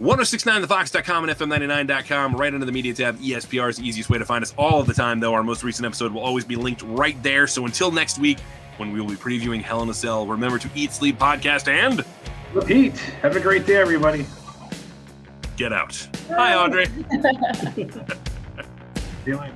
1069thefox.com and FM99.com, right under the media tab. ESPR is the easiest way to find us all of the time, though. Our most recent episode will always be linked right there. So until next week, when we will be previewing Hell in a Cell, remember to eat, sleep, podcast, and repeat. Have a great day, everybody. Get out. Hi, Audrey. Feeling.